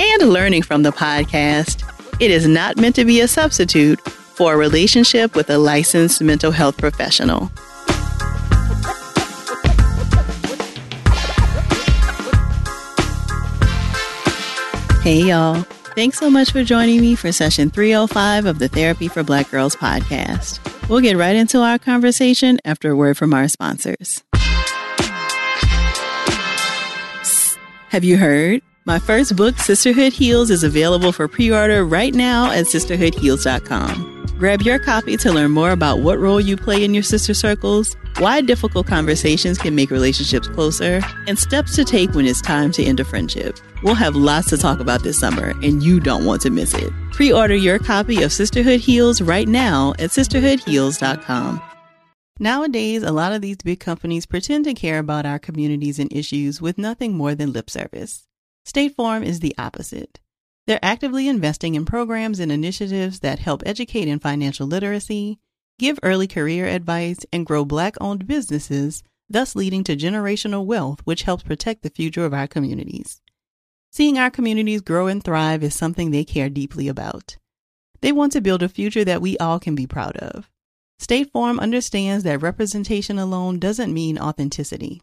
and learning from the podcast, it is not meant to be a substitute for a relationship with a licensed mental health professional. Hey, y'all. Thanks so much for joining me for session 305 of the Therapy for Black Girls podcast. We'll get right into our conversation after a word from our sponsors. Have you heard? My first book, Sisterhood Heals, is available for pre order right now at sisterhoodheals.com. Grab your copy to learn more about what role you play in your sister circles, why difficult conversations can make relationships closer, and steps to take when it's time to end a friendship. We'll have lots to talk about this summer, and you don't want to miss it. Pre order your copy of Sisterhood Heals right now at sisterhoodheals.com. Nowadays, a lot of these big companies pretend to care about our communities and issues with nothing more than lip service. State Farm is the opposite. They're actively investing in programs and initiatives that help educate in financial literacy, give early career advice, and grow Black owned businesses, thus leading to generational wealth, which helps protect the future of our communities. Seeing our communities grow and thrive is something they care deeply about. They want to build a future that we all can be proud of. State Farm understands that representation alone doesn't mean authenticity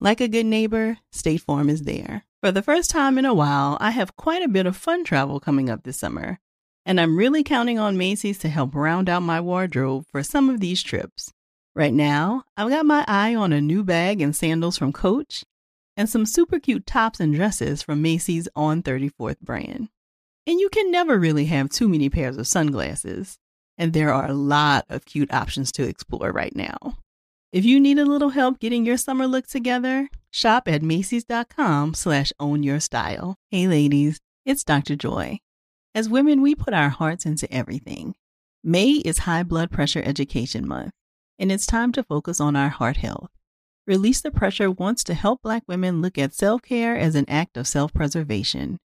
Like a good neighbor, State Farm is there. For the first time in a while, I have quite a bit of fun travel coming up this summer, and I'm really counting on Macy's to help round out my wardrobe for some of these trips. Right now, I've got my eye on a new bag and sandals from Coach and some super cute tops and dresses from Macy's On 34th brand. And you can never really have too many pairs of sunglasses, and there are a lot of cute options to explore right now. If you need a little help getting your summer look together, shop at Macy's.com slash own your style. Hey ladies, it's Dr. Joy. As women, we put our hearts into everything. May is High Blood Pressure Education Month, and it's time to focus on our heart health. Release the Pressure wants to help Black women look at self care as an act of self preservation.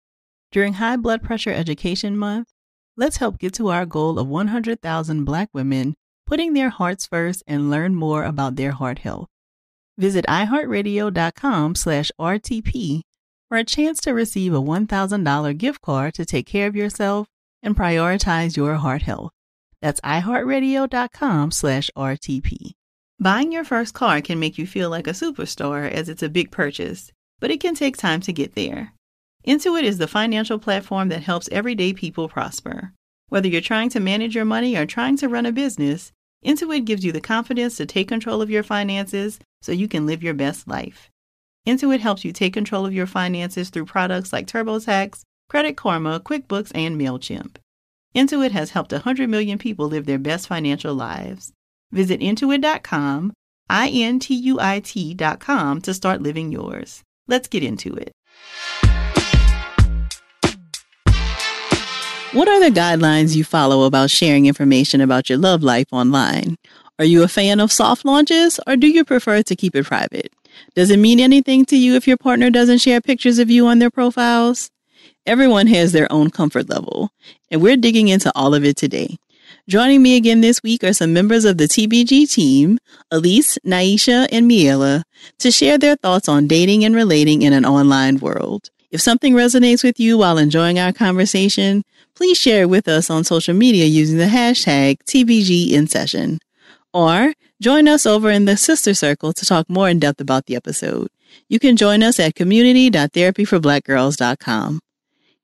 During High Blood Pressure Education Month, let's help get to our goal of 100,000 Black women putting their hearts first and learn more about their heart health. Visit iHeartRadio.com slash RTP for a chance to receive a $1,000 gift card to take care of yourself and prioritize your heart health. That's iHeartRadio.com slash RTP. Buying your first car can make you feel like a superstar as it's a big purchase, but it can take time to get there. Intuit is the financial platform that helps everyday people prosper. Whether you're trying to manage your money or trying to run a business, Intuit gives you the confidence to take control of your finances so you can live your best life. Intuit helps you take control of your finances through products like TurboTax, Credit Karma, QuickBooks, and MailChimp. Intuit has helped 100 million people live their best financial lives. Visit intuit.com, I N T U I T.com to start living yours. Let's get into it. What are the guidelines you follow about sharing information about your love life online? Are you a fan of soft launches or do you prefer to keep it private? Does it mean anything to you if your partner doesn't share pictures of you on their profiles? Everyone has their own comfort level, and we're digging into all of it today. Joining me again this week are some members of the TBG team, Ellice, Nyesha, and Miela, to share their thoughts on dating and relating in an online world. If something resonates with you while enjoying our conversation, please share it with us on social media using the hashtag TBGInSession. Or join us over in the Sister Circle to talk more in depth about the episode. You can join us at community.therapyforblackgirls.com.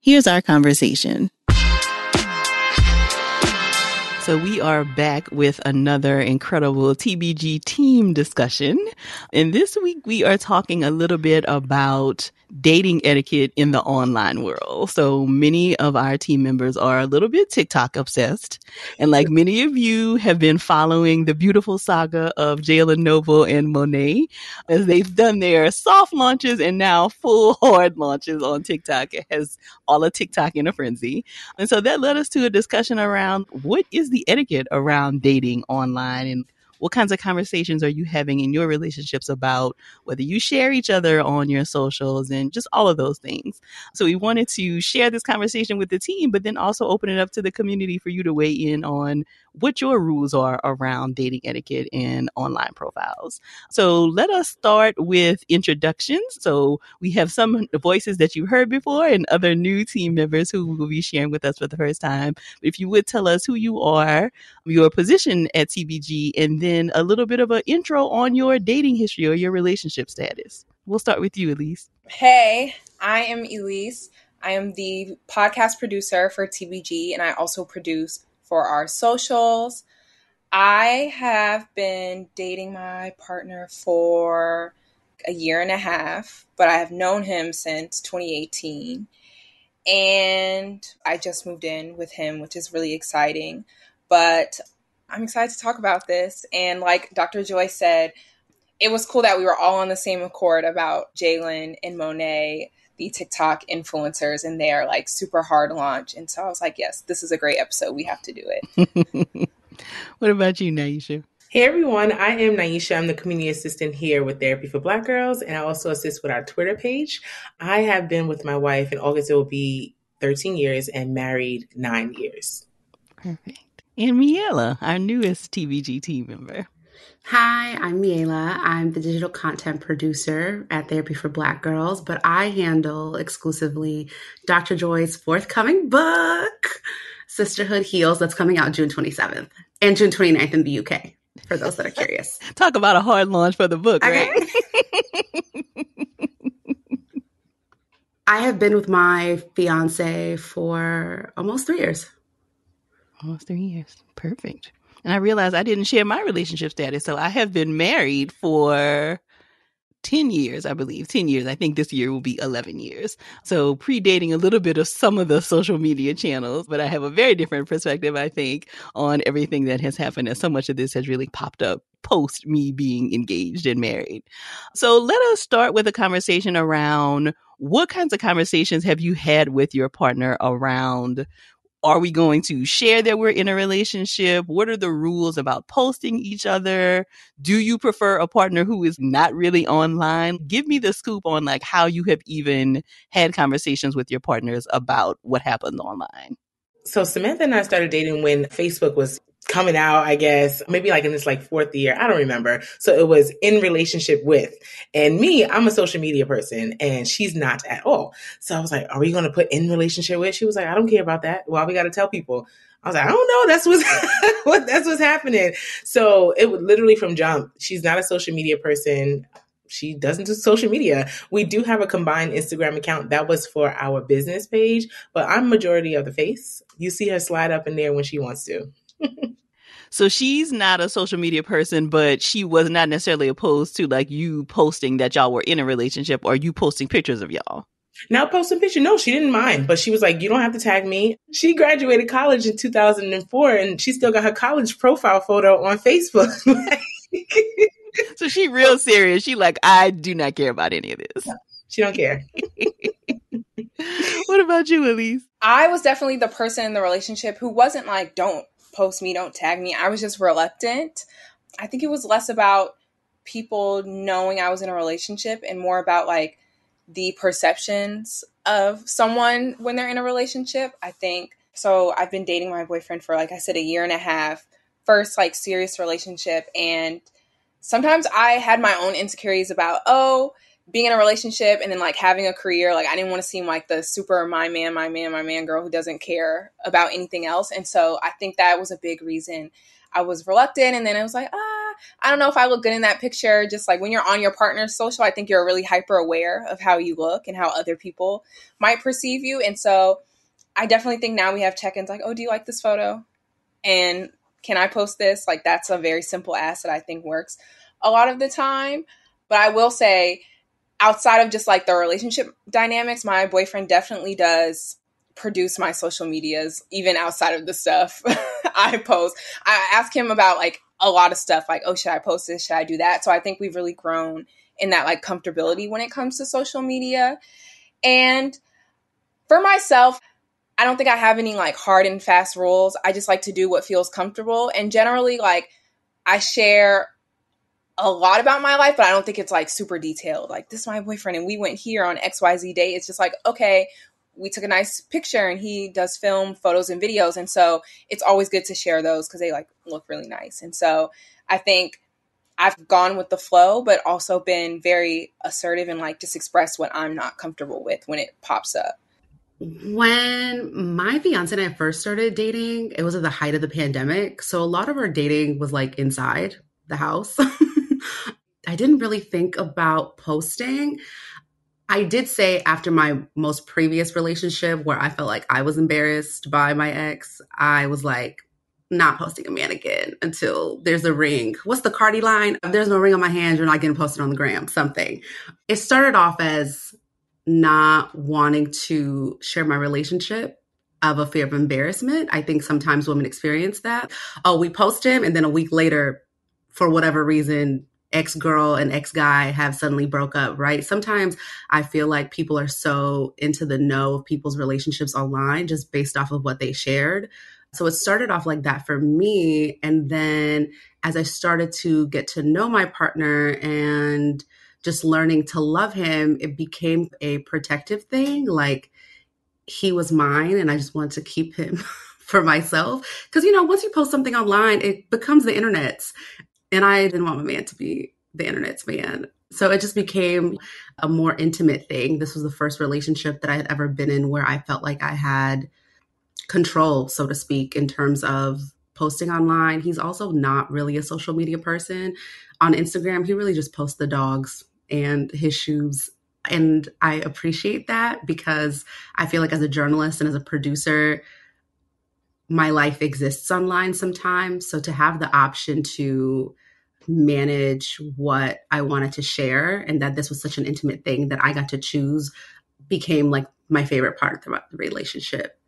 Here's our conversation. So we are back with another incredible TBG team discussion. And this week we are talking a little bit about dating etiquette in the online world. So many of our team members are a little bit TikTok obsessed. And like many of you have been following the beautiful saga of Jalen Noble and Monet as they've done their soft launches and now full hard launches on TikTok. It has all of TikTok in a frenzy. And so that led us to a discussion around what is the etiquette around dating online and what kinds of conversations are you having in your relationships about whether you share each other on your socials and just all of those things. So we wanted to share this conversation with the team, but then also open it up to the community for you to weigh in on what your rules are around dating etiquette and online profiles. So let us start with introductions. So we have some voices that you've heard before and other new team members who will be sharing with us for the first time. If you would tell us who you are, your position at TBG, and then a little bit of an intro on your dating history or your relationship status. We'll start with you, Ellice. Hey, I am Ellice. I am the podcast producer for TBG, and I also produce for our socials. I have been dating my partner for a year and a half, but I have known him since 2018. And I just moved in with him, which is really exciting. But I'm excited to talk about this. And like Dr. Joy said, it was cool that we were all on the same accord about Jalen and Monet the TikTok influencers and they are like super hard launch. And so I was like, yes, this is a great episode. We have to do it. what about you, Nyesha? Hey everyone, I am Nyesha. I'm the community assistant here with Therapy for Black Girls, and I also assist with our Twitter page. I have been with my wife in August, it will be 13 years, and married nine years. Perfect. And Miela, our newest TBG team member. Hi, I'm Miela. I'm the digital content producer at Therapy for Black Girls, but I handle exclusively Dr. Joy's forthcoming book, Sisterhood Heals, that's coming out June 27th and June 29th in the UK, for those that are curious. Talk about a hard launch for the book, right? Okay. I have been with my fiance for almost three years. Almost three years. Perfect. And I realized I didn't share my relationship status. So I have been married for 10 years, I believe. 10 years. I think this year will be 11 years. So predating a little bit of some of the social media channels, but I have a very different perspective, I think, on everything that has happened. And so much of this has really popped up post me being engaged and married. So let us start with a conversation around what kinds of conversations have you had with your partner around are we going to share that we're in a relationship? What are the rules about posting each other? Do you prefer a partner who is not really online? Give me the scoop on like how you have even had conversations with your partners about what happened online. So Samantha and I started dating when Facebook was coming out, I guess, maybe like in this like fourth year. I don't remember. So it was in relationship with. And me, I'm a social media person and she's not at all. So I was like, are we going to put in relationship with? She was like, I don't care about that. Why we got to tell people? I was like, I don't know. That's what's what that's what's happening. So it was literally from jump. She's not a social media person. She doesn't do social media. We do have a combined Instagram account that was for our business page, but I'm majority of the face. You see her slide up in there when she wants to. So she's not a social media person, but she was not necessarily opposed to like you posting that y'all were in a relationship or you posting pictures of y'all. Now posting picture, no, she didn't mind, but she was like, "You don't have to tag me." She graduated college in 2004, and she still got her college profile photo on Facebook. so she real serious. She like, I do not care about any of this. she don't care. what about you, Ellice? I was definitely the person in the relationship who wasn't like, "Don't post me, don't tag me. I was just reluctant. I think it was less about people knowing I was in a relationship and more about like the perceptions of someone when they're in a relationship. I think so. I've been dating my boyfriend for, like I said, a year and a half, first like serious relationship. And sometimes I had my own insecurities about, oh, being in a relationship and then like having a career, like I didn't want to seem like the super my man, my man, my man girl who doesn't care about anything else. And so I think that was a big reason I was reluctant. And then I was like, ah, I don't know if I look good in that picture. Just like when you're on your partner's social, I think you're really hyper aware of how you look and how other people might perceive you. And so I definitely think now we have check ins like, oh, do you like this photo? And can I post this? Like, that's a very simple ask that I think works a lot of the time. But I will say, outside of just like the relationship dynamics, my boyfriend definitely does produce my social medias, even outside of the stuff I post. I ask him about like a lot of stuff, like, oh, should I post this? Should I do that? So I think we've really grown in that like comfortability when it comes to social media. And for myself, I don't think I have any like hard and fast rules. I just like to do what feels comfortable. And generally, like, I share a lot about my life, but I don't think it's like super detailed. Like, this is my boyfriend, and we went here on XYZ day. It's just like, okay, we took a nice picture, and he does film photos and videos. And so it's always good to share those because they like look really nice. And so I think I've gone with the flow, but also been very assertive and like just express what I'm not comfortable with when it pops up. When my fiance and I first started dating, it was at the height of the pandemic. So a lot of our dating was like inside the house. I didn't really think about posting. I did say after my most previous relationship where I felt like I was embarrassed by my ex, I was like, not posting a man again until there's a ring. What's the Cardi line? If there's no ring on my hand, you're not getting posted on the gram, something. It started off as not wanting to share my relationship of a fear of embarrassment. I think sometimes women experience that. Oh, we post him, and then a week later, for whatever reason, ex girl and ex guy have suddenly broke up, right? Sometimes I feel like people are so into the know of people's relationships online just based off of what they shared. So it started off like that for me. And then as I started to get to know my partner and just learning to love him, it became a protective thing. Like he was mine and I just wanted to keep him for myself. Cause you know, once you post something online, it becomes the internet's. And I didn't want my man to be the internet's man. So it just became a more intimate thing. This was the first relationship that I had ever been in where I felt like I had control, so to speak, in terms of posting online. He's also not really a social media person. On Instagram, he really just posts the dogs and his shoes. And I appreciate that because I feel like as a journalist and as a producer, my life exists online sometimes. So to have the option to manage what I wanted to share and that this was such an intimate thing that I got to choose became like my favorite part throughout the relationship.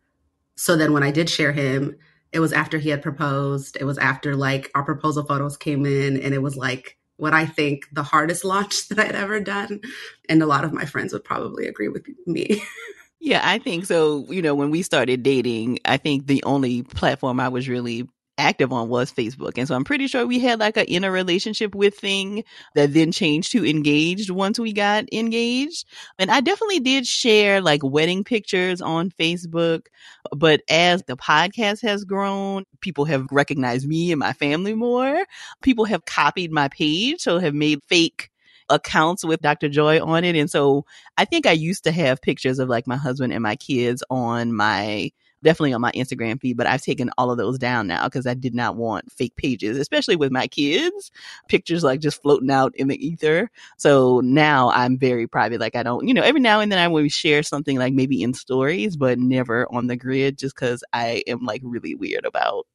So then when I did share him, it was after he had proposed. It was after like our proposal photos came in and it was like what I think the hardest launch that I'd ever done. And a lot of my friends would probably agree with me. yeah, I think so. You know, when we started dating, I think the only platform I was really active on was Facebook. And so I'm pretty sure we had like a inner relationship with thing that then changed to engaged once we got engaged. And I definitely did share like wedding pictures on Facebook. But as the podcast has grown, people have recognized me and my family more. People have copied my page, so have made fake accounts with Dr. Joy on it. And so I think I used to have pictures of like my husband and my kids on my definitely on my Instagram feed, but I've taken all of those down now because I did not want fake pages, especially with my kids, pictures like just floating out in the ether. So now I'm very private. Like I don't, you know, every now and then I will share something like maybe in stories, but never on the grid just because I am like really weird about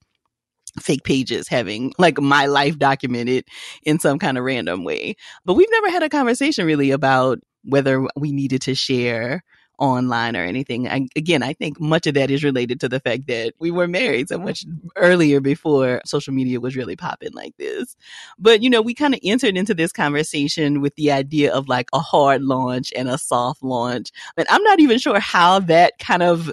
fake pages having like my life documented in some kind of random way. But we've never had a conversation really about whether we needed to share online or anything. I, again, I think much of that is related to the fact that we were married so much earlier before social media was really popping like this. But, you know, we kind of entered into this conversation with the idea of like a hard launch and a soft launch. But I'm not even sure how that kind of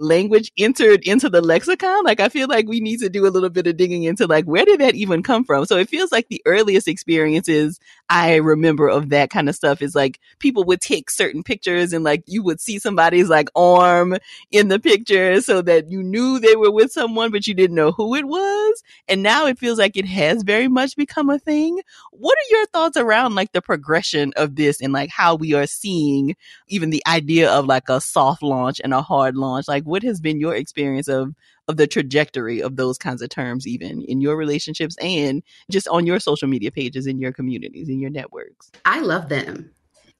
language entered into the lexicon. Like I feel like we need to do a little bit of digging into like where did that even come from? So it feels like the earliest experiences I remember of that kind of stuff is like people would take certain pictures and like you would see somebody's like arm in the picture so that you knew they were with someone but you didn't know who it was. And now it feels like it has very much become a thing. What are your thoughts around like the progression of this and like how we are seeing even the idea of like a soft launch and a hard launch? Like what has been your experience of of the trajectory of those kinds of terms, even in your relationships and just on your social media pages, in your communities, in your networks? I love them.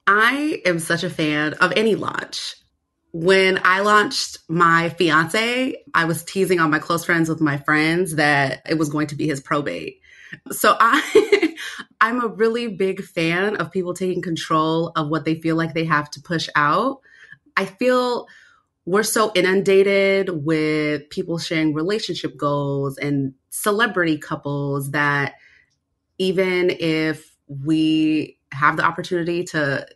I am such a fan of any launch. When I launched my fiance, I was teasing on my close friends with my friends that it was going to be his probate. So I I'm a really big fan of people taking control of what they feel like they have to push out. I feel we're so inundated with people sharing relationship goals and celebrity couples that even if we have the opportunity to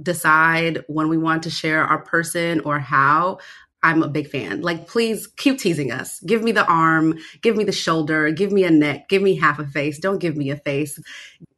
decide when we want to share our person or how, I'm a big fan. Like, please keep teasing us. Give me the arm, give me the shoulder, give me a neck, give me half a face. Don't give me a face.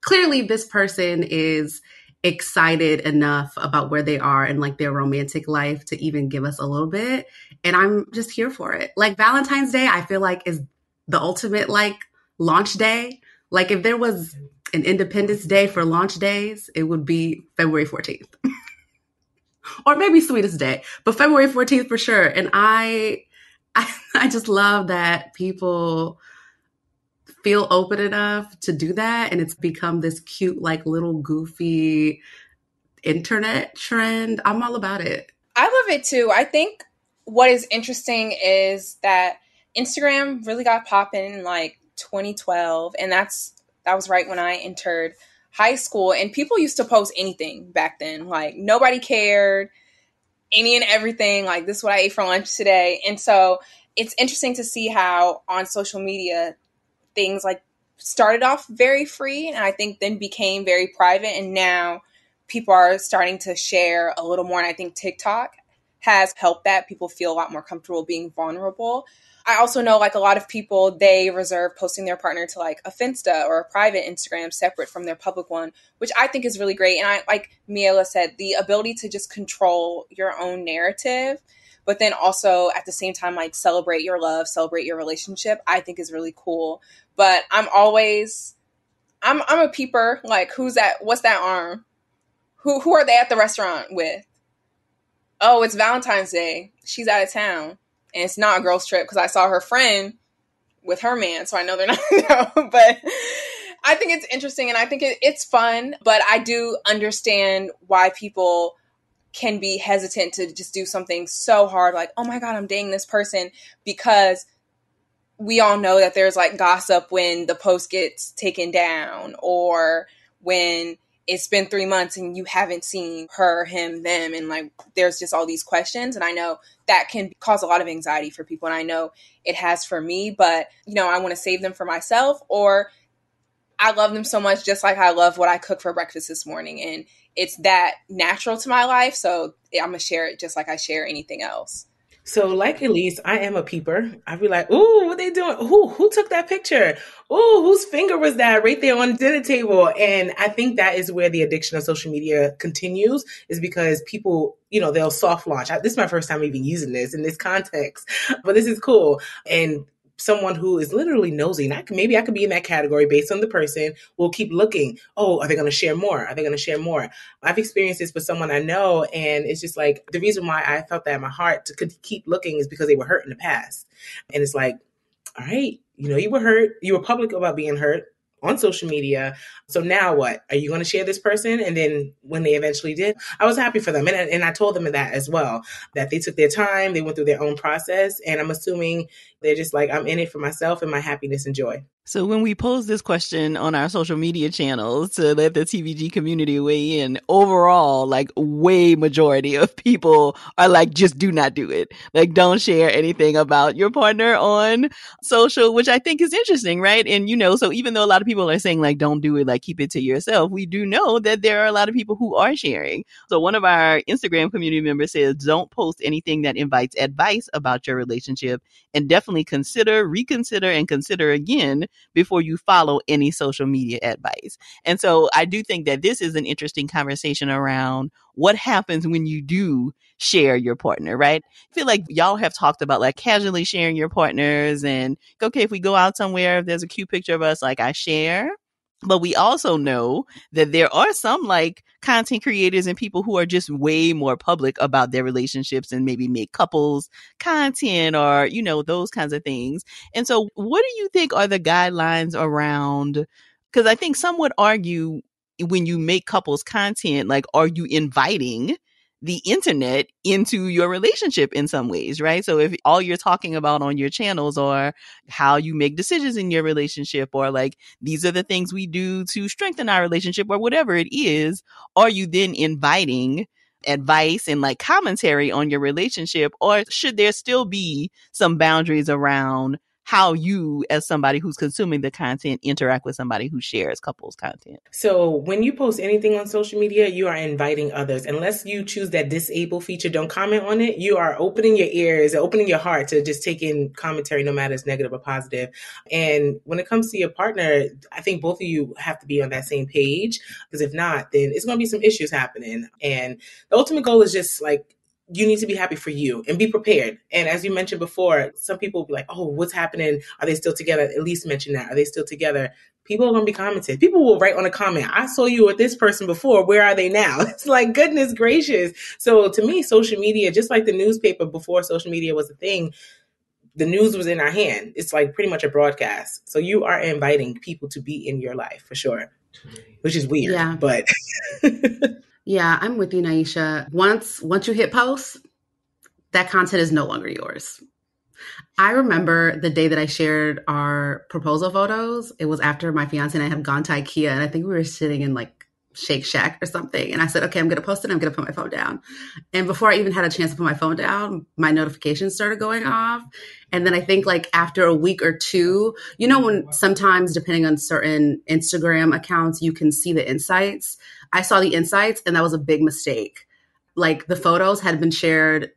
Clearly, this person is excited enough about where they are and like their romantic life to even give us a little bit. And I'm just here for it. Like, Valentine's Day, I feel like is the ultimate like launch day. Like, if there was an Independence Day for launch days, it would be February 14th. or maybe sweetest day, but February 14th for sure. And I, I, I just love that people feel open enough to do that. And it's become this cute, like little goofy internet trend. I'm all about it. I love it too. I think what is interesting is that Instagram really got popping in like 2012. And that's, that was right when I entered high school and people used to post anything back then. Like nobody cared, any and everything. Like this is what I ate for lunch today. And so it's interesting to see how on social media things like started off very free and I think then became very private and now people are starting to share a little more and I think TikTok has helped that people feel a lot more comfortable being vulnerable. I also know like a lot of people they reserve posting their partner to like a Finsta or a private Instagram separate from their public one, which I think is really great. And I like Miela said, the ability to just control your own narrative, but then also at the same time like celebrate your love, celebrate your relationship, I think is really cool. But I'm always I'm I'm a peeper. Like who's that what's that arm? Who who are they at the restaurant with? Oh, it's Valentine's Day. She's out of town and it's not a girls trip because I saw her friend with her man, so I know they're not. no, but I think it's interesting and I think it, it's fun, but I do understand why people can be hesitant to just do something so hard, like, oh my god, I'm dating this person, because we all know that there's like gossip when the post gets taken down or when it's been three months and you haven't seen her, him, them, and like there's just all these questions. And I know that can cause a lot of anxiety for people. And I know it has for me, but you know, I want to save them for myself or I love them so much, just like I love what I cook for breakfast this morning. And it's that natural to my life. So I'm going to share it just like I share anything else. So, like Ellice, I am a peeper. I'd be like, "Ooh, what they doing? Who who took that picture? Ooh, whose finger was that right there on the dinner table?" And I think that is where the addiction of social media continues, is because people, you know, they'll soft launch. This is my first time even using this in this context, but this is cool. And someone who is literally nosy, and I can, maybe I could be in that category based on the person, will keep looking. Oh, are they going to share more? Are they going to share more? I've experienced this with someone I know, and it's just like the reason why I felt that in my heart to keep looking is because they were hurt in the past. And it's like, all right, you know, you were hurt, you were public about being hurt on social media. So now what? Are you going to share this person? And then when they eventually did, I was happy for them. And, and I told them that as well, that they took their time, they went through their own process. And I'm assuming they're just like, I'm in it for myself and my happiness and joy. So when we pose this question on our social media channels to let the TBG community weigh in, overall, like way majority of people are like, just do not do it. Like don't share anything about your partner on social, which I think is interesting, right? And you know, so even though a lot of people are saying like, don't do it, like keep it to yourself, we do know that there are a lot of people who are sharing. So one of our Instagram community members says, don't post anything that invites advice about your relationship and definitely consider, reconsider, and consider again before you follow any social media advice. And so I do think that this is an interesting conversation around what happens when you do share your partner, right? I feel like y'all have talked about like casually sharing your partners and okay, if we go out somewhere, if there's a cute picture of us, like I share. But we also know that there are some like content creators and people who are just way more public about their relationships and maybe make couples content or, you know, those kinds of things. And so what do you think are the guidelines around? Cause I think some would argue when you make couples content, like, are you inviting the internet into your relationship in some ways, right? So if all you're talking about on your channels are how you make decisions in your relationship or like these are the things we do to strengthen our relationship or whatever it is, are you then inviting advice and like commentary on your relationship or should there still be some boundaries around how you as somebody who's consuming the content interact with somebody who shares couples content. So when you post anything on social media you are inviting others. Unless you choose that disable feature don't comment on it. You are opening your ears opening your heart to just take in commentary no matter it's negative or positive. and when it comes to your partner i think both of you have to be on that same page because if not then it's going to be some issues happening. And the ultimate goal is just like you need to be happy for you and be prepared. And as you mentioned before, some people will be like, oh, what's happening? Are they still together? Ellice mention that. Are they still together? People are going to be commenting. People will write on a comment, I saw you with this person before. Where are they now? It's like, goodness gracious. So to me, social media, just like the newspaper before social media was a thing, the news was in our hand. It's like pretty much a broadcast. So you are inviting people to be in your life for sure, which is weird. Yeah. But. Yeah, I'm with you, Nyesha. Once once you hit post, that content is no longer yours. I remember the day that I shared our proposal photos. It was after my fiance and I had gone to IKEA, and I think we were sitting in like Shake Shack or something. And I said, okay, I'm going to post it. I'm going to put my phone down. And before I even had a chance to put my phone down, my notifications started going off. And then I think like after a week or two, you know, when sometimes depending on certain Instagram accounts, you can see the insights. I saw the insights and that was a big mistake. Like the photos had been shared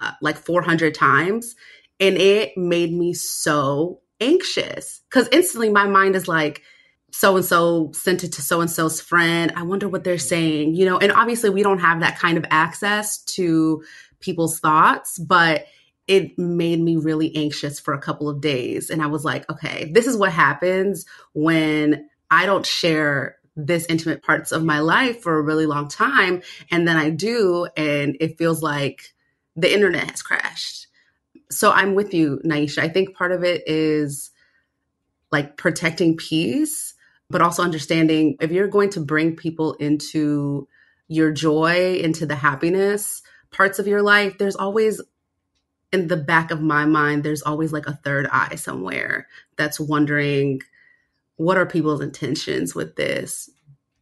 uh, like 400 times and it made me so anxious because instantly my mind is like, so and so sent it to so and so's friend. I wonder what they're saying, you know, and obviously we don't have that kind of access to people's thoughts, but it made me really anxious for a couple of days. And I was like, okay, this is what happens when I don't share this intimate parts of my life for a really long time. And then I do, and it feels like the internet has crashed. So I'm with you, Nyesha. I think part of it is like protecting peace, but also understanding if you're going to bring people into your joy, into the happiness parts of your life, there's always in the back of my mind, there's always like a third eye somewhere that's wondering what are people's intentions with this?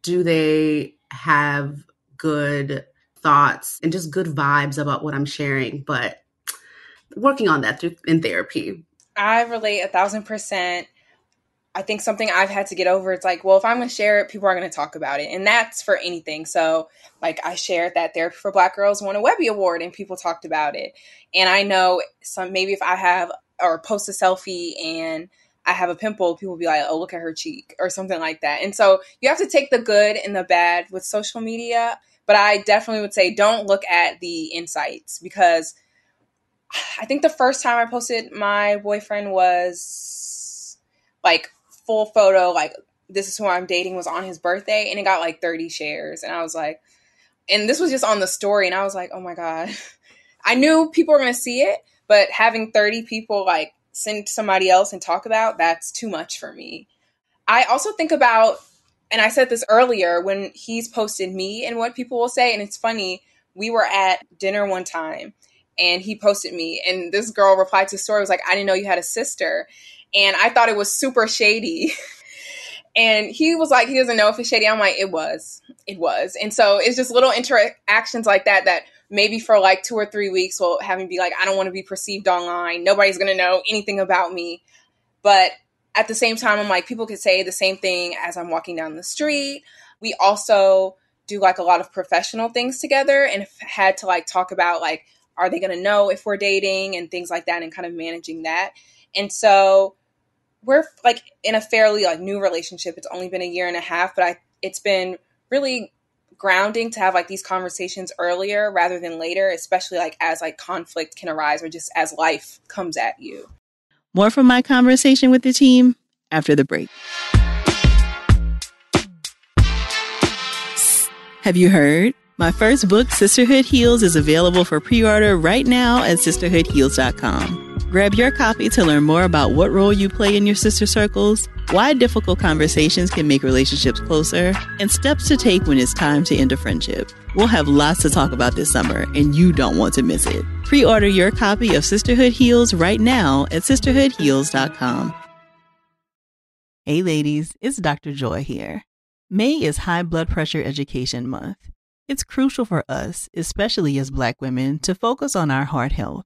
Do they have good thoughts and just good vibes about what I'm sharing? But working on that through in therapy. I relate a thousand percent. I think something I've had to get over. It's like, well, if I'm going to share it, people are going to talk about it, and that's for anything. So, like, I shared that Therapy for Black Girls won a Webby Award, and people talked about it. And I know some maybe if I have or post a selfie and I have a pimple, people be like, oh, look at her cheek or something like that. And so you have to take the good and the bad with social media. But I definitely would say don't look at the insights because I think the first time I posted my boyfriend was like full photo, like this is who I'm dating was on his birthday and it got like 30 shares. And I was like, and this was just on the story. And I was like, oh my God. I knew people were going to see it, but having 30 people like send somebody else and talk about, that's too much for me. I also think about, and I said this earlier, when he's posted me and what people will say. And it's funny, we were at dinner one time and he posted me, and this girl replied to the story, was like, I didn't know you had a sister. And I thought it was super shady. and he was like, he doesn't know if it's shady. I'm like, it was. It was. And so it's just little interactions like that that maybe for like two or three weeks will have me be like, I don't want to be perceived online. Nobody's going to know anything about me. But at the same time, I'm like, people could say the same thing as I'm walking down the street. We also do like a lot of professional things together and had to like talk about like, are they going to know if we're dating and things like that and kind of managing that. And so we're like in a fairly like new relationship. It's only been a year and a half, but I it's been really grounding to have like these conversations earlier rather than later, especially like as like conflict can arise or just as life comes at you. More from my conversation with the team after the break. Have you heard? My first book, Sisterhood Heals, is available for pre order right now at sisterhoodheals.com. Grab your copy to learn more about what role you play in your sister circles, why difficult conversations can make relationships closer, and steps to take when it's time to end a friendship. We'll have lots to talk about this summer, and you don't want to miss it. Pre order your copy of Sisterhood Heals right now at sisterhoodheals.com. Hey, ladies, it's Dr. Joy here. May is High Blood Pressure Education Month. It's crucial for us, especially as Black women, to focus on our heart health.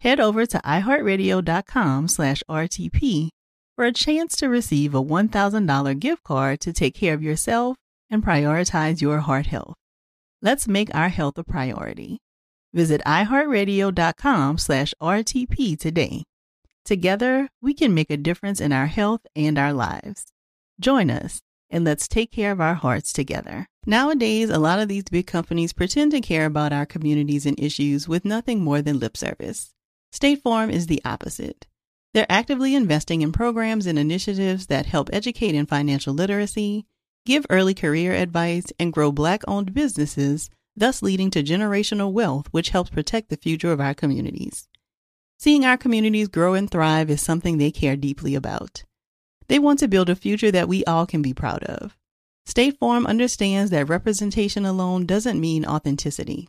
Head over to iheartradio.com slash RTP for a chance to receive a $1,000 gift card to take care of yourself and prioritize your heart health. Let's make our health a priority. Visit iheartradio.com slash RTP today. Together, we can make a difference in our health and our lives. Join us and let's take care of our hearts together. Nowadays, a lot of these big companies pretend to care about our communities and issues with nothing more than lip service. State Farm is the opposite. They're actively investing in programs and initiatives that help educate in financial literacy, give early career advice, and grow Black owned businesses, thus leading to generational wealth, which helps protect the future of our communities. Seeing our communities grow and thrive is something they care deeply about. They want to build a future that we all can be proud of. State Farm understands that representation alone doesn't mean authenticity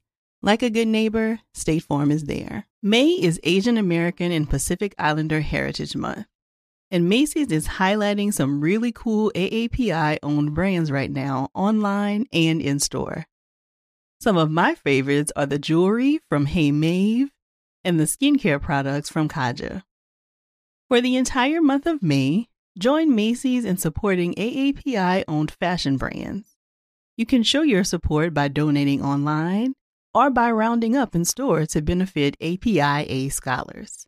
Like a good neighbor, State Farm is there. May is Asian American and Pacific Islander Heritage Month. And Macy's is highlighting some really cool AAPI owned brands right now, online and in store. Some of my favorites are the jewelry from Hey Maeve and the skincare products from Kaja. For the entire month of May, join Macy's in supporting AAPI owned fashion brands. You can show your support by donating online or by rounding up in store to benefit APIA scholars.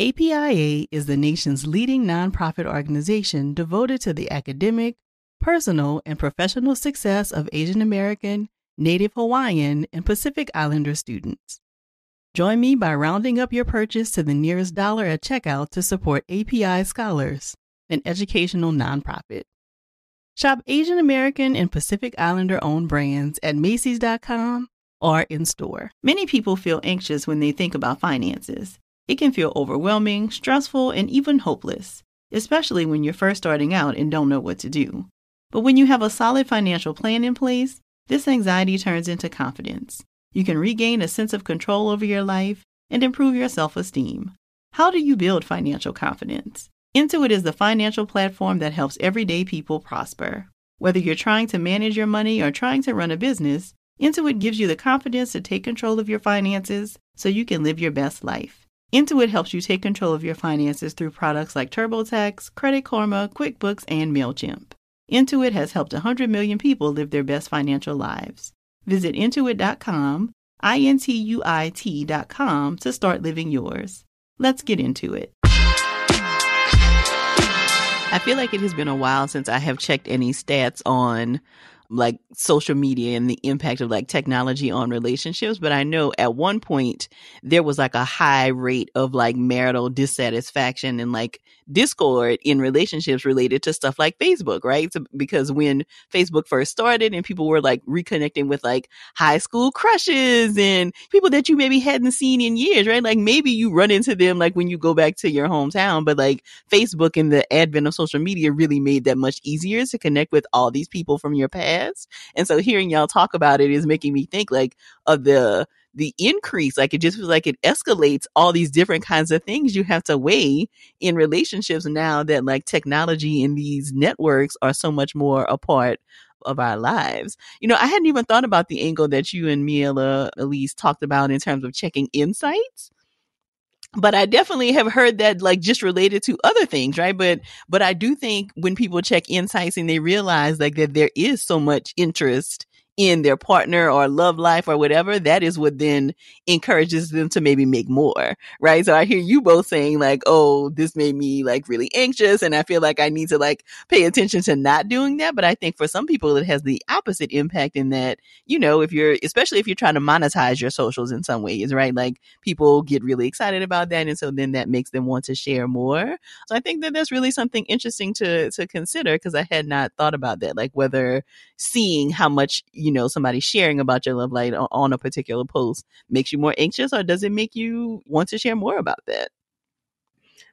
APIA is the nation's leading nonprofit organization devoted to the academic, personal, and professional success of Asian American, Native Hawaiian, and Pacific Islander students. Join me by rounding up your purchase to the nearest dollar at checkout to support API Scholars, an educational nonprofit. Shop Asian American and Pacific Islander owned brands at Macy's.com or in store. Many people feel anxious when they think about finances. It can feel overwhelming, stressful, and even hopeless, especially when you're first starting out and don't know what to do. But when you have a solid financial plan in place, this anxiety turns into confidence. You can regain a sense of control over your life and improve your self esteem. How do you build financial confidence? Intuit is the financial platform that helps everyday people prosper. Whether you're trying to manage your money or trying to run a business, Intuit gives you the confidence to take control of your finances so you can live your best life. Intuit helps you take control of your finances through products like TurboTax, Credit Karma, QuickBooks, and MailChimp. Intuit has helped 100 million people live their best financial lives. Visit intuit.com, I-N-T-U-I-T.com to start living yours. Let's get into it. I feel like it has been a while since I have checked any stats on like social media and the impact of like technology on relationships. But I know at one point there was like a high rate of like marital dissatisfaction and like discord in relationships related to stuff like Facebook, right? So, because when Facebook first started and people were like reconnecting with like high school crushes and people that you maybe hadn't seen in years, right? Like maybe you run into them like when you go back to your hometown, but like Facebook and the advent of social media really made that much easier to connect with all these people from your past podcast. And so hearing y'all talk about it is making me think like of the the increase like it just feels like it escalates all these different kinds of things you have to weigh in relationships now that like technology and these networks are so much more a part of our lives. You know, I hadn't even thought about the angle that you and Miela Ellice talked about in terms of checking insights but I definitely have heard that like just related to other things, right? But but I do think when people check insights and they realize like that there is so much interest in their partner or love life or whatever, that is what then encourages them to maybe make more, right? So I hear you both saying like, oh, this made me like really anxious and I feel like I need to like pay attention to not doing that. But I think for some people, it has the opposite impact in that, you know, if you're, especially if you're trying to monetize your socials in some ways, right? Like people get really excited about that. And so then that makes them want to share more. So I think that that's really something interesting to, to consider because I had not thought about that, like whether seeing how much, you know, somebody sharing about your love light on a particular post makes you more anxious or does it make you want to share more about that?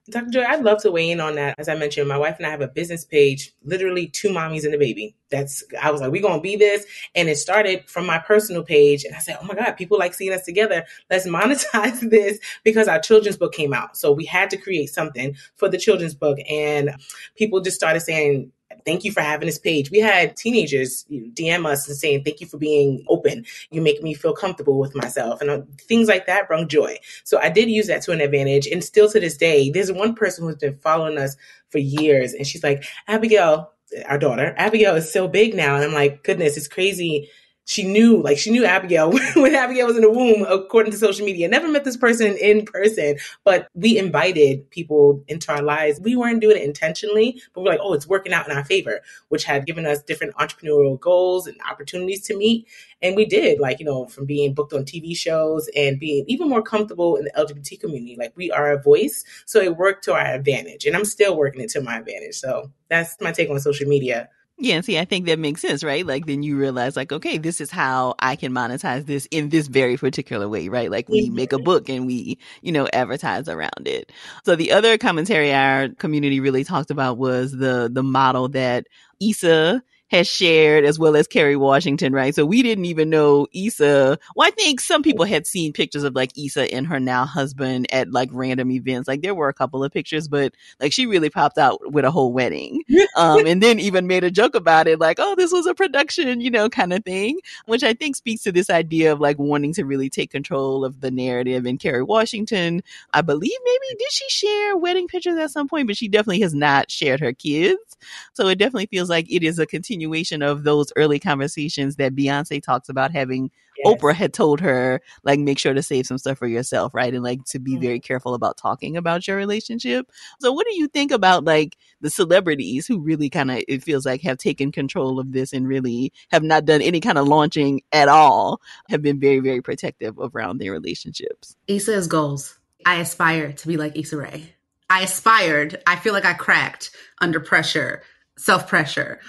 Dr. Joy, I'd love to weigh in on that. As I mentioned, my wife and I have a business page, literally two mommies and a baby. That's I was like, we're gonna be this. And it started from my personal page. And I said, Oh my God, people like seeing us together. Let's monetize this because our children's book came out. So we had to create something for the children's book. And people just started saying, thank you for having this page. We had teenagers DM us and saying, thank you for being open. You make me feel comfortable with myself. And uh, things like that bring joy. So I did use that to an advantage. And still to this day, there's one person who's been following us for years. And she's like, Abigail, our daughter, Abigail is so big now. And I'm like, goodness, it's crazy she knew, like she knew Abigail when Abigail was in the womb, according to social media. Never met this person in person, but we invited people into our lives. We weren't doing it intentionally, but we're like, oh, it's working out in our favor, which had given us different entrepreneurial goals and opportunities to meet. And we did, like, you know, from being booked on TV shows and being even more comfortable in the LGBT community. Like, we are a voice. So it worked to our advantage. And I'm still working it to my advantage. So that's my take on social media. Yeah, see, I think that makes sense, right? Like then you realize like, okay, this is how I can monetize this in this very particular way, right? Like we mm-hmm. make a book and we, you know, advertise around it. So the other commentary our community really talked about was the the model that Issa has shared as well as Kerry Washington, right? So we didn't even know Issa. Well, I think some people had seen pictures of like Issa and her now husband at like random events. Like there were a couple of pictures, but like she really popped out with a whole wedding. Um, and then even made a joke about it, like, oh, this was a production, you know, kind of thing, which I think speaks to this idea of like wanting to really take control of the narrative. And Kerry Washington, I believe maybe did she share wedding pictures at some point, but she definitely has not shared her kids. So it definitely feels like it is a continuation of those early conversations that Beyonce talks about having. Yes. Oprah had told her, like, make sure to save some stuff for yourself, right? And like to be mm-hmm. very careful about talking about your relationship. So, what do you think about like the celebrities who really kind of, it feels like, have taken control of this and really have not done any kind of launching at all, have been very, very protective around their relationships? Issa has goals. I aspire to be like Issa Rae. I aspired. I feel like I cracked under pressure, self pressure.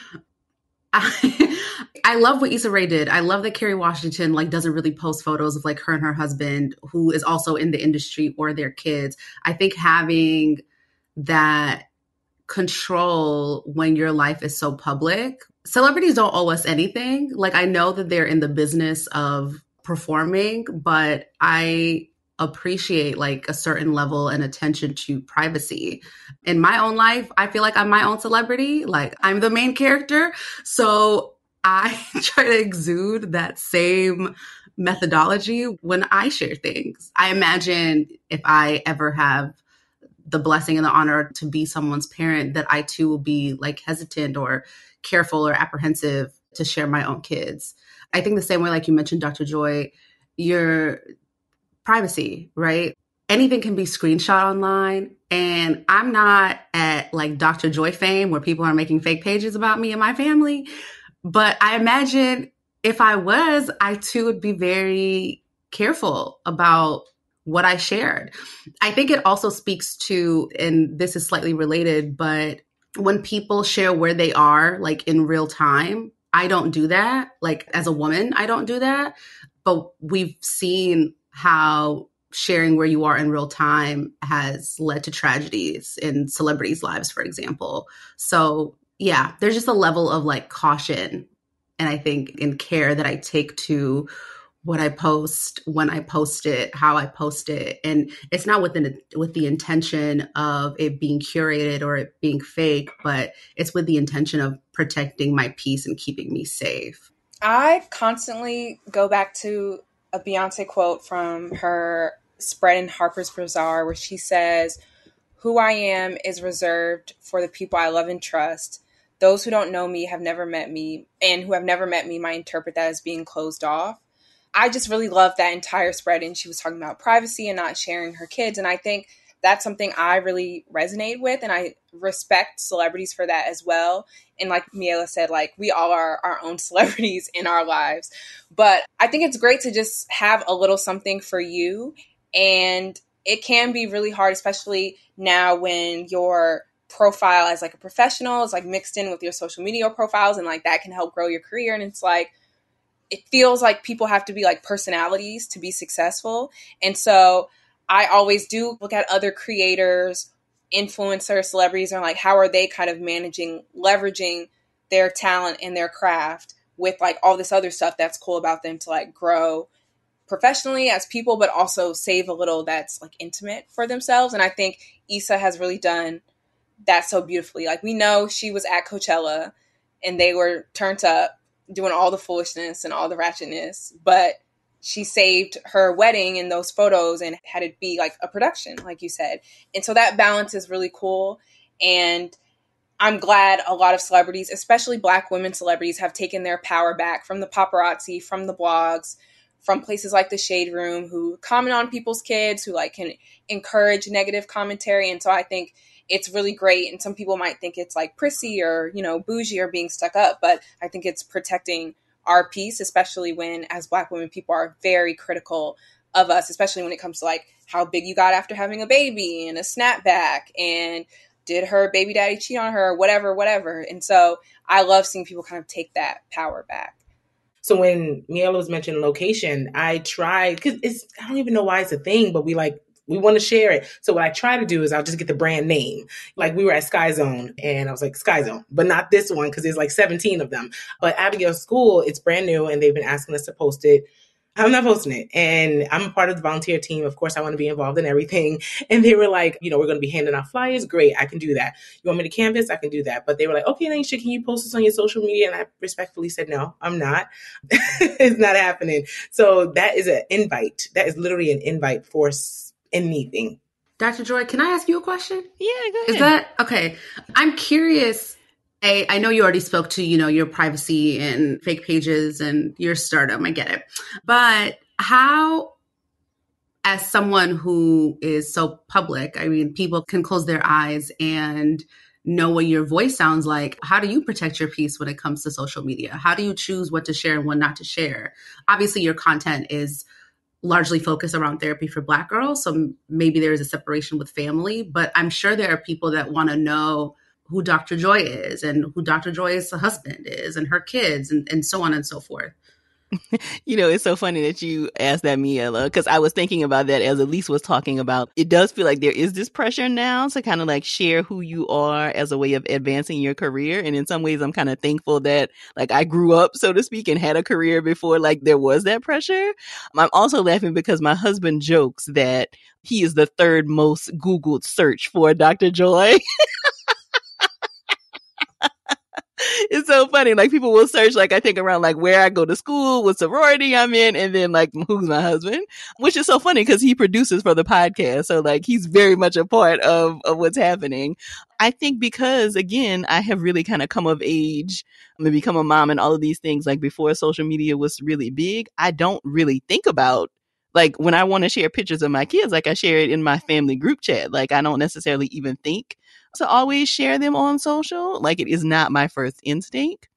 I, love what Issa Rae did. I love that Kerry Washington like doesn't really post photos of like her and her husband who is also in the industry or their kids. I think having that control when your life is so public. Celebrities don't owe us anything. Like I know that they're in the business of performing, but I appreciate like a certain level and attention to privacy. In my own life, I feel like I'm my own celebrity, like I'm the main character. So I try to exude that same methodology when I share things. I imagine if I ever have the blessing and the honor to be someone's parent, that I too will be like hesitant or careful or apprehensive to share my own kids. I think the same way, like you mentioned, Dr. Joy, you're privacy, right? Anything can be screenshot online. And I'm not at like Dr. Joy fame where people are making fake pages about me and my family. But I imagine if I was, I too would be very careful about what I shared. I think it also speaks to, and this is slightly related, but when people share where they are, like in real time, I don't do that. Like as a woman, I don't do that. But we've seen how sharing where you are in real time has led to tragedies in celebrities' lives, for example. So, yeah, there's just a level of like caution and I think in care that I take to what I post, when I post it, how I post it, and it's not within with the intention of it being curated or it being fake, but it's with the intention of protecting my peace and keeping me safe. I constantly go back to a Beyonce quote from her spread in Harper's Bazaar where she says, "Who I am is reserved for the people I love and trust." Those who don't know me have never met me, and who have never met me might interpret that as being closed off. I just really love that entire spread. And she was talking about privacy and not sharing her kids. And I think that's something I really resonate with. And I respect celebrities for that as well. And like Miela said, like we all are our own celebrities in our lives. But I think it's great to just have a little something for you. And it can be really hard, especially now when your profile as like a professional is like mixed in with your social media profiles and like that can help grow your career. And it's like, it feels like people have to be like personalities to be successful. And so I always do look at other creators, influencers, celebrities, and like how are they kind of managing, leveraging their talent and their craft with like all this other stuff that's cool about them to like grow professionally as people, but also save a little that's like intimate for themselves. And I think Issa has really done that so beautifully. Like we know she was at Coachella and they were turned up doing all the foolishness and all the ratchetness, but she saved her wedding in those photos and had it be like a production, like you said. And so that balance is really cool. And I'm glad a lot of celebrities, especially black women celebrities, have taken their power back from the paparazzi, from the blogs, from places like the Shade Room, who comment on people's kids, who like can encourage negative commentary. And so I think it's really great. And some people might think it's like prissy or, you know, bougie or being stuck up, but I think it's protecting our peace, especially when, as Black women, people are very critical of us, especially when it comes to like how big you got after having a baby and a snapback and did her baby daddy cheat on her, whatever, whatever. And so I love seeing people kind of take that power back. So when Miela was mentioning location, I tried because it's I don't even know why it's a thing, but we like we want to share it. So what I try to do is I'll just get the brand name. Like we were at Sky Zone and I was like, Sky Zone, but not this one because there's like 17 of them. But Abigail School, it's brand new and they've been asking us to post it. I'm not posting it. And I'm a part of the volunteer team. Of course, I want to be involved in everything. And they were like, you know, we're going to be handing out flyers. Great. I can do that. You want me to canvas? I can do that. But they were like, okay, Lanisha, can you post this on your social media? And I respectfully said, no, I'm not. it's not happening. So that is an invite. That is literally an invite for anything. Dr. Joy, can I ask you a question? Yeah, go ahead. Is that okay? I'm curious. I, I know you already spoke to, you know, your privacy and fake pages and your stardom. I get it. But how, as someone who is so public, I mean, people can close their eyes and know what your voice sounds like. How do you protect your peace when it comes to social media? How do you choose what to share and what not to share? Obviously, your content is largely focus around therapy for black girls so maybe there is a separation with family but i'm sure there are people that want to know who dr joy is and who dr joy's husband is and her kids and, and so on and so forth you know, it's so funny that you asked that, Miela, because I was thinking about that as Ellice was talking about. It does feel like there is this pressure now to kind of like share who you are as a way of advancing your career. And in some ways, I'm kind of thankful that like I grew up, so to speak, and had a career before like there was that pressure. I'm also laughing because my husband jokes that he is the third most Googled search for Dr. Joy. it's so funny. Like people will search, like I think around like where I go to school, what sorority I'm in, and then like who's my husband, which is so funny because he produces for the podcast. So like he's very much a part of, of what's happening. I think because again, I have really kind of come of age and become a mom and all of these things. Like before social media was really big, I don't really think about like when I want to share pictures of my kids, like I share it in my family group chat. Like I don't necessarily even think to always share them on social. Like it is not my first instinct.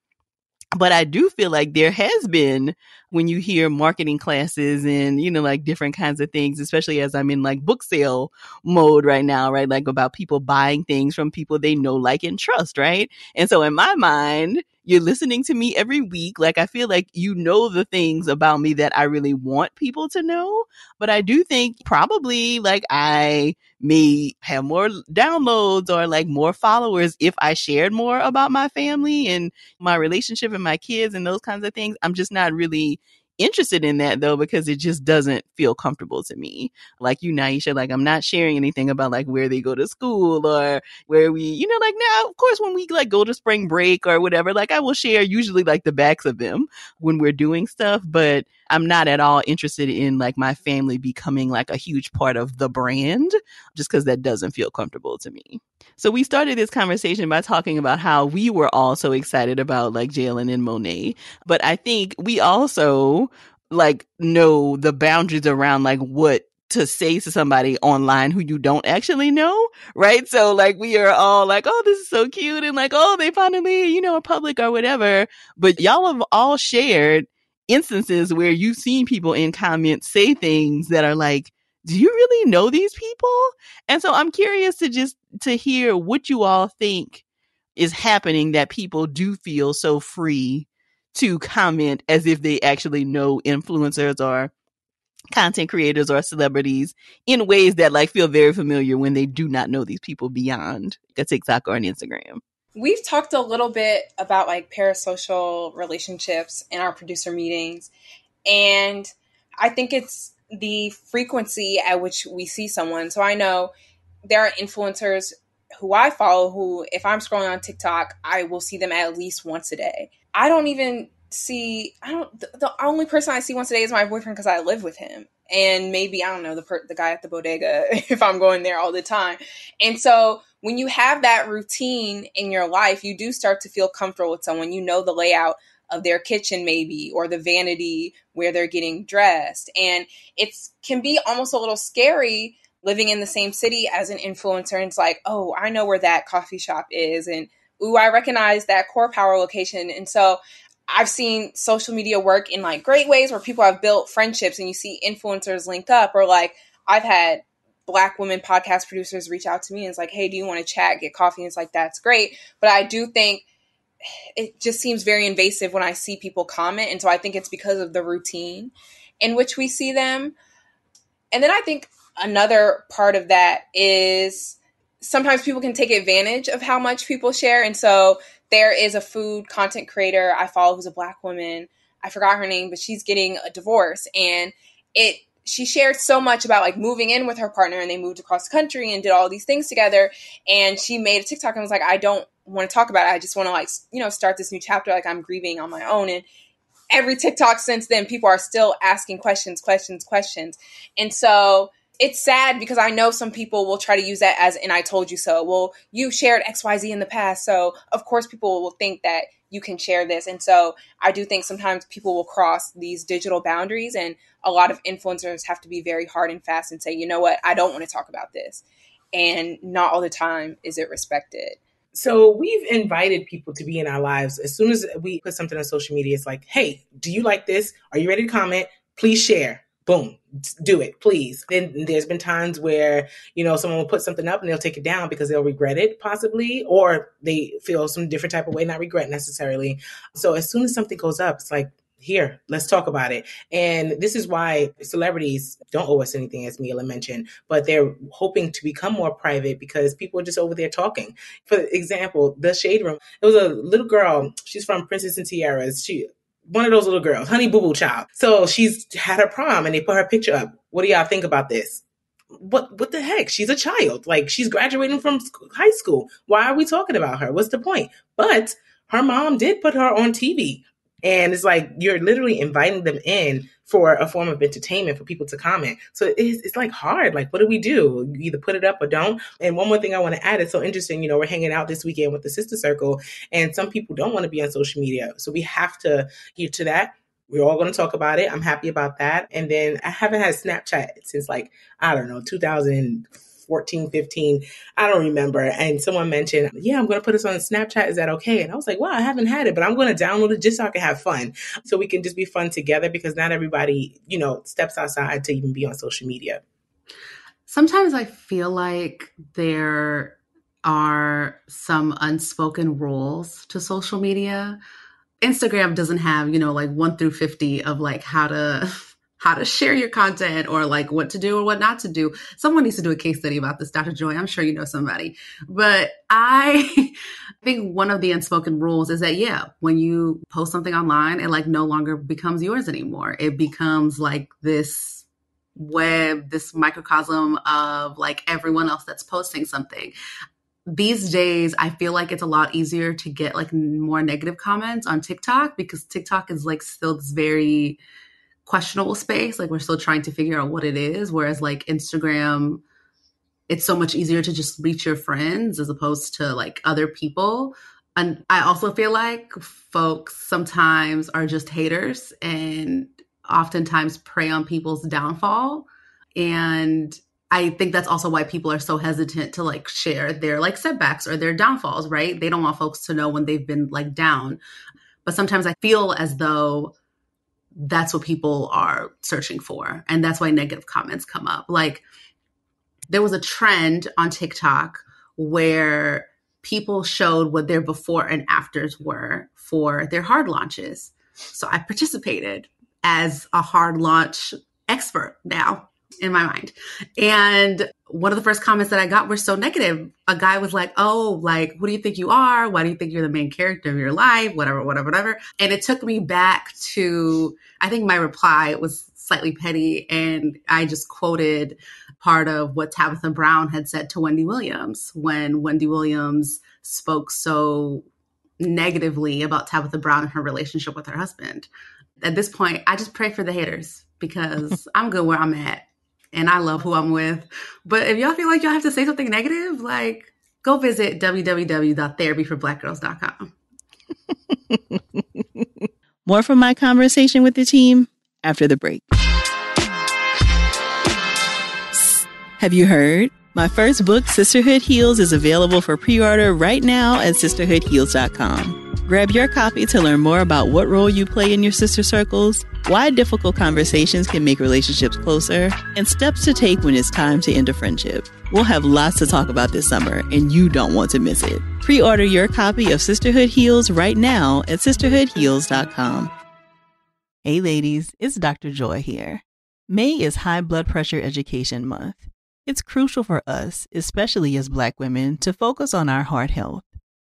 But I do feel like there has been when you hear marketing classes and, you know, like different kinds of things, especially as I'm in like book sale mode right now, right? Like about people buying things from people they know, like, and trust, right? And so in my mind, you're listening to me every week. Like, I feel like you know the things about me that I really want people to know. But I do think probably like I may have more downloads or like more followers if I shared more about my family and my relationship and my kids and those kinds of things. I'm just not really interested in that though because it just doesn't feel comfortable to me. Like you, Nyesha, like I'm not sharing anything about like where they go to school or where we, you know, like now, of course, when we like go to spring break or whatever, like I will share usually like the backs of them when we're doing stuff, but I'm not at all interested in like my family becoming like a huge part of the brand just because that doesn't feel comfortable to me. So we started this conversation by talking about how we were all so excited about like Jalen and Monet. But I think we also like know the boundaries around like what to say to somebody online who you don't actually know, right? So like we are all like, oh, this is so cute and like, oh, they finally, you know, are public or whatever. But y'all have all shared instances where you've seen people in comments say things that are like, do you really know these people? And so I'm curious to just to hear what you all think is happening that people do feel so free to comment as if they actually know influencers or content creators or celebrities in ways that like feel very familiar when they do not know these people beyond a TikTok or an Instagram. We've talked a little bit about like parasocial relationships in our producer meetings and I think it's the frequency at which we see someone. So I know there are influencers who I follow who, if I'm scrolling on TikTok, I will see them at least once a day. I don't even see, I don't, the, the only person I see once a day is my boyfriend because I live with him. And maybe, I don't know, the, per, the guy at the bodega if I'm going there all the time. And so when you have that routine in your life, you do start to feel comfortable with someone. You know the layout of their kitchen maybe or the vanity where they're getting dressed and it can be almost a little scary living in the same city as an influencer and it's like oh i know where that coffee shop is and ooh i recognize that CorePower location and so i've seen social media work in like great ways where people have built friendships and you see influencers link up or like i've had black women podcast producers reach out to me and it's like hey do you want to chat get coffee and it's like that's great but i do think it just seems very invasive when I see people comment. And so I think it's because of the routine in which we see them. And then I think another part of that is sometimes people can take advantage of how much people share. And so there is a food content creator I follow who's a black woman. I forgot her name, but she's getting a divorce. And it she shared so much about like moving in with her partner and they moved across the country and did all these things together and she made a tiktok and was like i don't want to talk about it i just want to like you know start this new chapter like i'm grieving on my own and every tiktok since then people are still asking questions questions questions and so it's sad because I know some people will try to use that as, and I told you so. Well, you shared XYZ in the past. So, of course, people will think that you can share this. And so, I do think sometimes people will cross these digital boundaries, and a lot of influencers have to be very hard and fast and say, you know what, I don't want to talk about this. And not all the time is it respected. So we've invited people to be in our lives. As soon as we put something on social media, it's like, hey, do you like this? Are you ready to comment? Please share boom do it please. Then there's been times where you know someone will put something up and they'll take it down because they'll regret it possibly or they feel some different type of way not regret necessarily. So as soon as something goes up it's like here let's talk about it. And this is why celebrities don't owe us anything as Miela mentioned but they're hoping to become more private because people are just over there talking. For example the shade room it was a little girl she's from princess and tiaras. She one of those little girls, Honey Boo Boo Child. So she's had her prom and they put her picture up. What do y'all think about this? What what the heck? She's a child. Like she's graduating from high school. Why are we talking about her? What's the point? But her mom did put her on TV. And it's like you're literally inviting them in for a form of entertainment for people to comment. So it's, it's like hard. Like, what do we do? You either put it up or don't. And one more thing I want to add, it's so interesting. You know, we're hanging out this weekend with the Sister Circle, and some people don't want to be on social media. So we have to get to that. We're all going to talk about it. I'm happy about that. And then I haven't had Snapchat since like, I don't know, 2000 14, 15. I don't remember. And someone mentioned, yeah, I'm going to put this on Snapchat. Is that okay? And I was like, wow, I haven't had it, but I'm going to download it just so I can have fun. So we can just be fun together because not everybody, you know, steps outside to even be on social media. Sometimes I feel like there are some unspoken rules to social media. Instagram doesn't have, you know, like 1 through 50 of like how to how to share your content or like what to do or what not to do. Someone needs to do a case study about this, Dr. Joy. I'm sure you know somebody. But I think one of the unspoken rules is that, yeah, when you post something online, it like no longer becomes yours anymore. It becomes like this web, this microcosm of like everyone else that's posting something these days i feel like it's a lot easier to get like more negative comments on tiktok because tiktok is like still this very questionable space. Like we're still trying to figure out what it is. Whereas like Instagram, it's so much easier to just reach your friends as opposed to like other people. And I also feel like folks sometimes are just haters and oftentimes prey on people's downfall. And I think that's also why people are so hesitant to like share their like setbacks or their downfalls, right? They don't want folks to know when they've been like down. But sometimes I feel as though that's what people are searching for. And that's why negative comments come up. Like there was a trend on TikTok where people showed what their before and afters were for their hard launches. So I participated as a hard launch expert now in my mind. And one of the first comments that I got were so negative. A guy was like, Oh, like, who do you think you are? Why do you think you're the main character of your life? Whatever, whatever, whatever. And it took me back to, I think my reply was slightly petty. And I just quoted part of what Tabitha Brown had said to Wendy Williams when Wendy Williams spoke so negatively about Tabitha Brown and her relationship with her husband. At this point, I just pray for the haters because I'm good where I'm at and I love who I'm with. But if y'all feel like y'all have to say something negative, like go visit www.therapyforblackgirls.com. More from my conversation with the team after the break. Have you heard? My first book, Sisterhood Heals, is available for pre order right now at sisterhoodheals.com. Grab your copy to learn more about what role you play in your sister circles, why difficult conversations can make relationships closer, and steps to take when it's time to end a friendship. We'll have lots to talk about this summer, and you don't want to miss it. Pre order your copy of Sisterhood Heals right now at sisterhoodheals.com. Hey, ladies, it's Dr. Joy here. May is High Blood Pressure Education Month. It's crucial for us, especially as Black women, to focus on our heart health.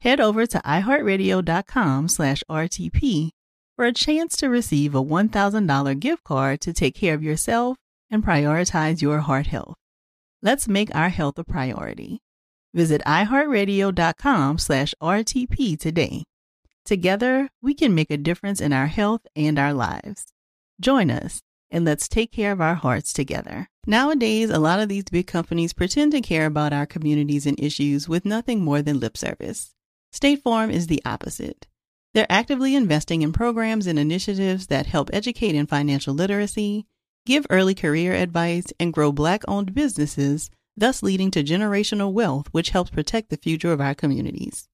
head over to iheartradio.com slash RTP for a chance to receive a $1,000 gift card to take care of yourself and prioritize your heart health. Let's make our health a priority. Visit iheartradio.com slash RTP today. Together, we can make a difference in our health and our lives. Join us and let's take care of our hearts together. Nowadays, a lot of these big companies pretend to care about our communities and issues with nothing more than lip service. State Farm is the opposite. They're actively investing in programs and initiatives that help educate in financial literacy, give early career advice, and grow Black owned businesses, thus leading to generational wealth, which helps protect the future of our communities.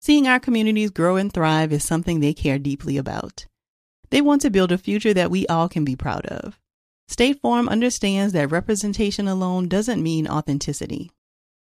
Seeing our communities grow and thrive is something they care deeply about. They want to build a future that we all can be proud of. State Farm understands that representation alone doesn't mean authenticity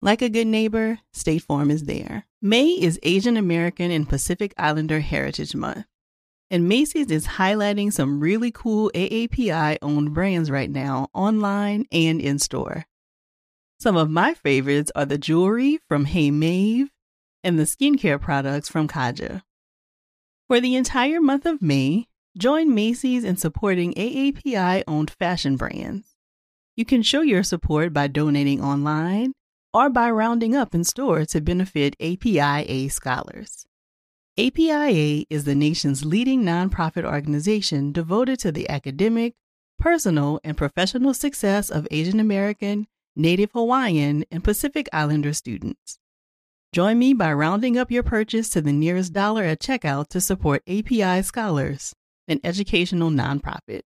Like a good neighbor, State Farm is there. May is Asian American and Pacific Islander Heritage Month. And Macy's is highlighting some really cool AAPI owned brands right now, online and in store. Some of my favorites are the jewelry from Hey Maeve and the skincare products from Kaja. For the entire month of May, join Macy's in supporting AAPI owned fashion brands. You can show your support by donating online or by rounding up in store to benefit APIA scholars. APIA is the nation's leading nonprofit organization devoted to the academic, personal, and professional success of Asian American, Native Hawaiian, and Pacific Islander students. Join me by rounding up your purchase to the nearest dollar at checkout to support API Scholars, an educational nonprofit.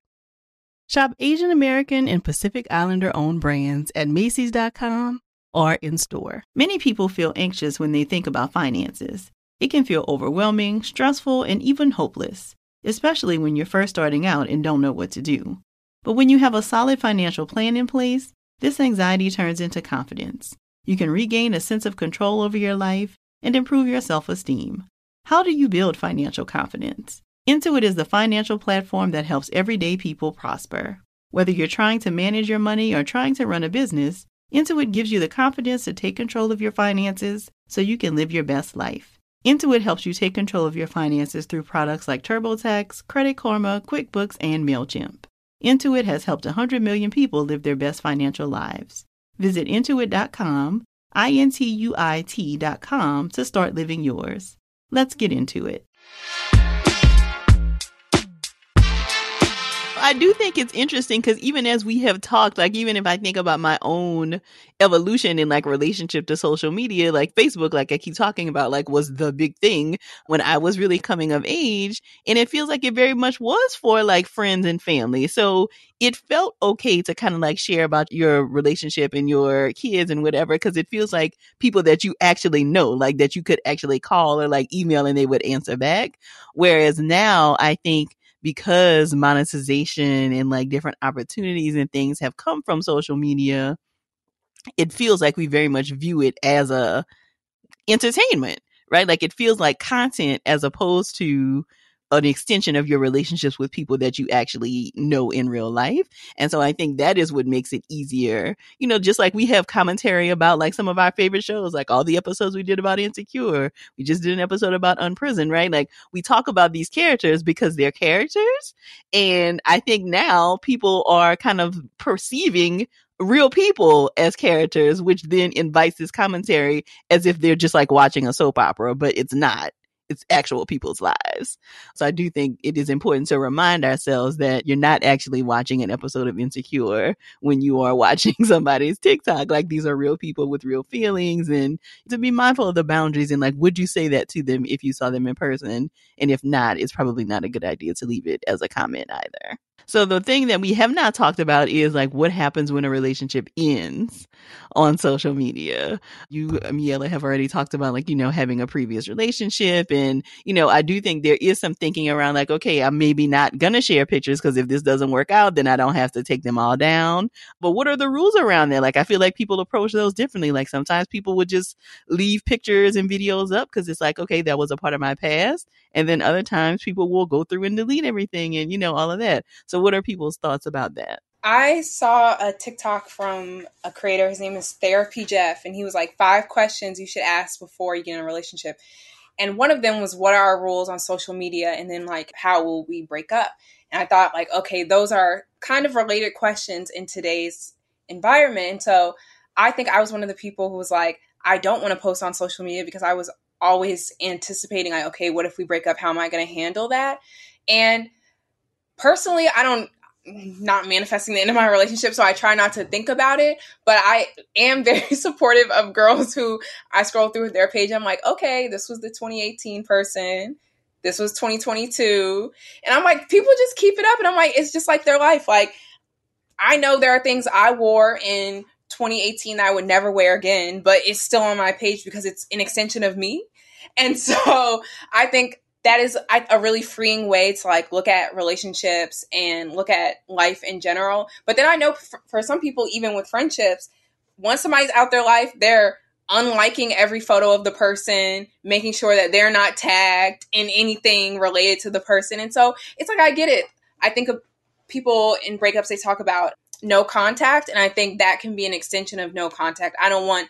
Shop Asian American and Pacific Islander owned brands at Macy's.com or in store. Many people feel anxious when they think about finances. It can feel overwhelming, stressful, and even hopeless, especially when you're first starting out and don't know what to do. But when you have a solid financial plan in place, this anxiety turns into confidence. You can regain a sense of control over your life and improve your self esteem. How do you build financial confidence? Intuit is the financial platform that helps everyday people prosper. Whether you're trying to manage your money or trying to run a business, Intuit gives you the confidence to take control of your finances so you can live your best life. Intuit helps you take control of your finances through products like TurboTax, Credit Karma, QuickBooks, and MailChimp. Intuit has helped 100 million people live their best financial lives. Visit intuit.com, I N T U I T.com to start living yours. Let's get into it. I do think it's interesting because even as we have talked, like even if I think about my own evolution in like relationship to social media, like Facebook, like I keep talking about, like was the big thing when I was really coming of age. And it feels like it very much was for like friends and family. So it felt okay to kind of like share about your relationship and your kids and whatever, because it feels like people that you actually know, like that you could actually call or like email and they would answer back. Whereas now I think because monetization and like different opportunities and things have come from social media, it feels like we very much view it as a entertainment, right? Like it feels like content as opposed to an extension of your relationships with people that you actually know in real life. And so I think that is what makes it easier. You know, just like we have commentary about like some of our favorite shows, like all the episodes we did about Insecure. We just did an episode about Unprisoned, right? Like we talk about these characters because they're characters. And I think now people are kind of perceiving real people as characters, which then invites this commentary as if they're just like watching a soap opera, but it's not it's actual people's lives. So I do think it is important to remind ourselves that you're not actually watching an episode of Insecure when you are watching somebody's TikTok. Like these are real people with real feelings and to be mindful of the boundaries and like would you say that to them if you saw them in person? And if not, it's probably not a good idea to leave it as a comment either. So the thing that we have not talked about is like what happens when a relationship ends on social media. You, Miela, have already talked about like, you know, having a previous relationship. And, you know, I do think there is some thinking around like, okay, I'm maybe not going to share pictures because if this doesn't work out, then I don't have to take them all down. But what are the rules around that? Like, I feel like people approach those differently. Like sometimes people would just leave pictures and videos up because it's like, okay, that was a part of my past. And then other times people will go through and delete everything and, you know, all of that. So what are people's thoughts about that? I saw a TikTok from a creator. His name is Therapy Jeff, and he was like five questions you should ask before you get in a relationship. And one of them was, What are our rules on social media? And then, like, how will we break up? And I thought, like, okay, those are kind of related questions in today's environment. And so I think I was one of the people who was like, I don't want to post on social media because I was always anticipating, like, okay, what if we break up? How am I going to handle that? And personally, I don't not manifesting the end of my relationship, so I try not to think about it. But I am very supportive of girls who I scroll through their page. I'm like, okay, this was the 2018 person. This was 2022. And I'm like, people just keep it up. And I'm like, it's just like their life. Like, I know there are things I wore in 2018 that I would never wear again, but it's still on my page because it's an extension of me. And so I think that is a really freeing way to like look at relationships and look at life in general. But then I know for, some people, even with friendships, once somebody's out their life, they're unliking every photo of the person, making sure that they're not tagged in anything related to the person. And so it's like, I get it. I think of people in breakups, they talk about no contact. And I think that can be an extension of no contact. I don't want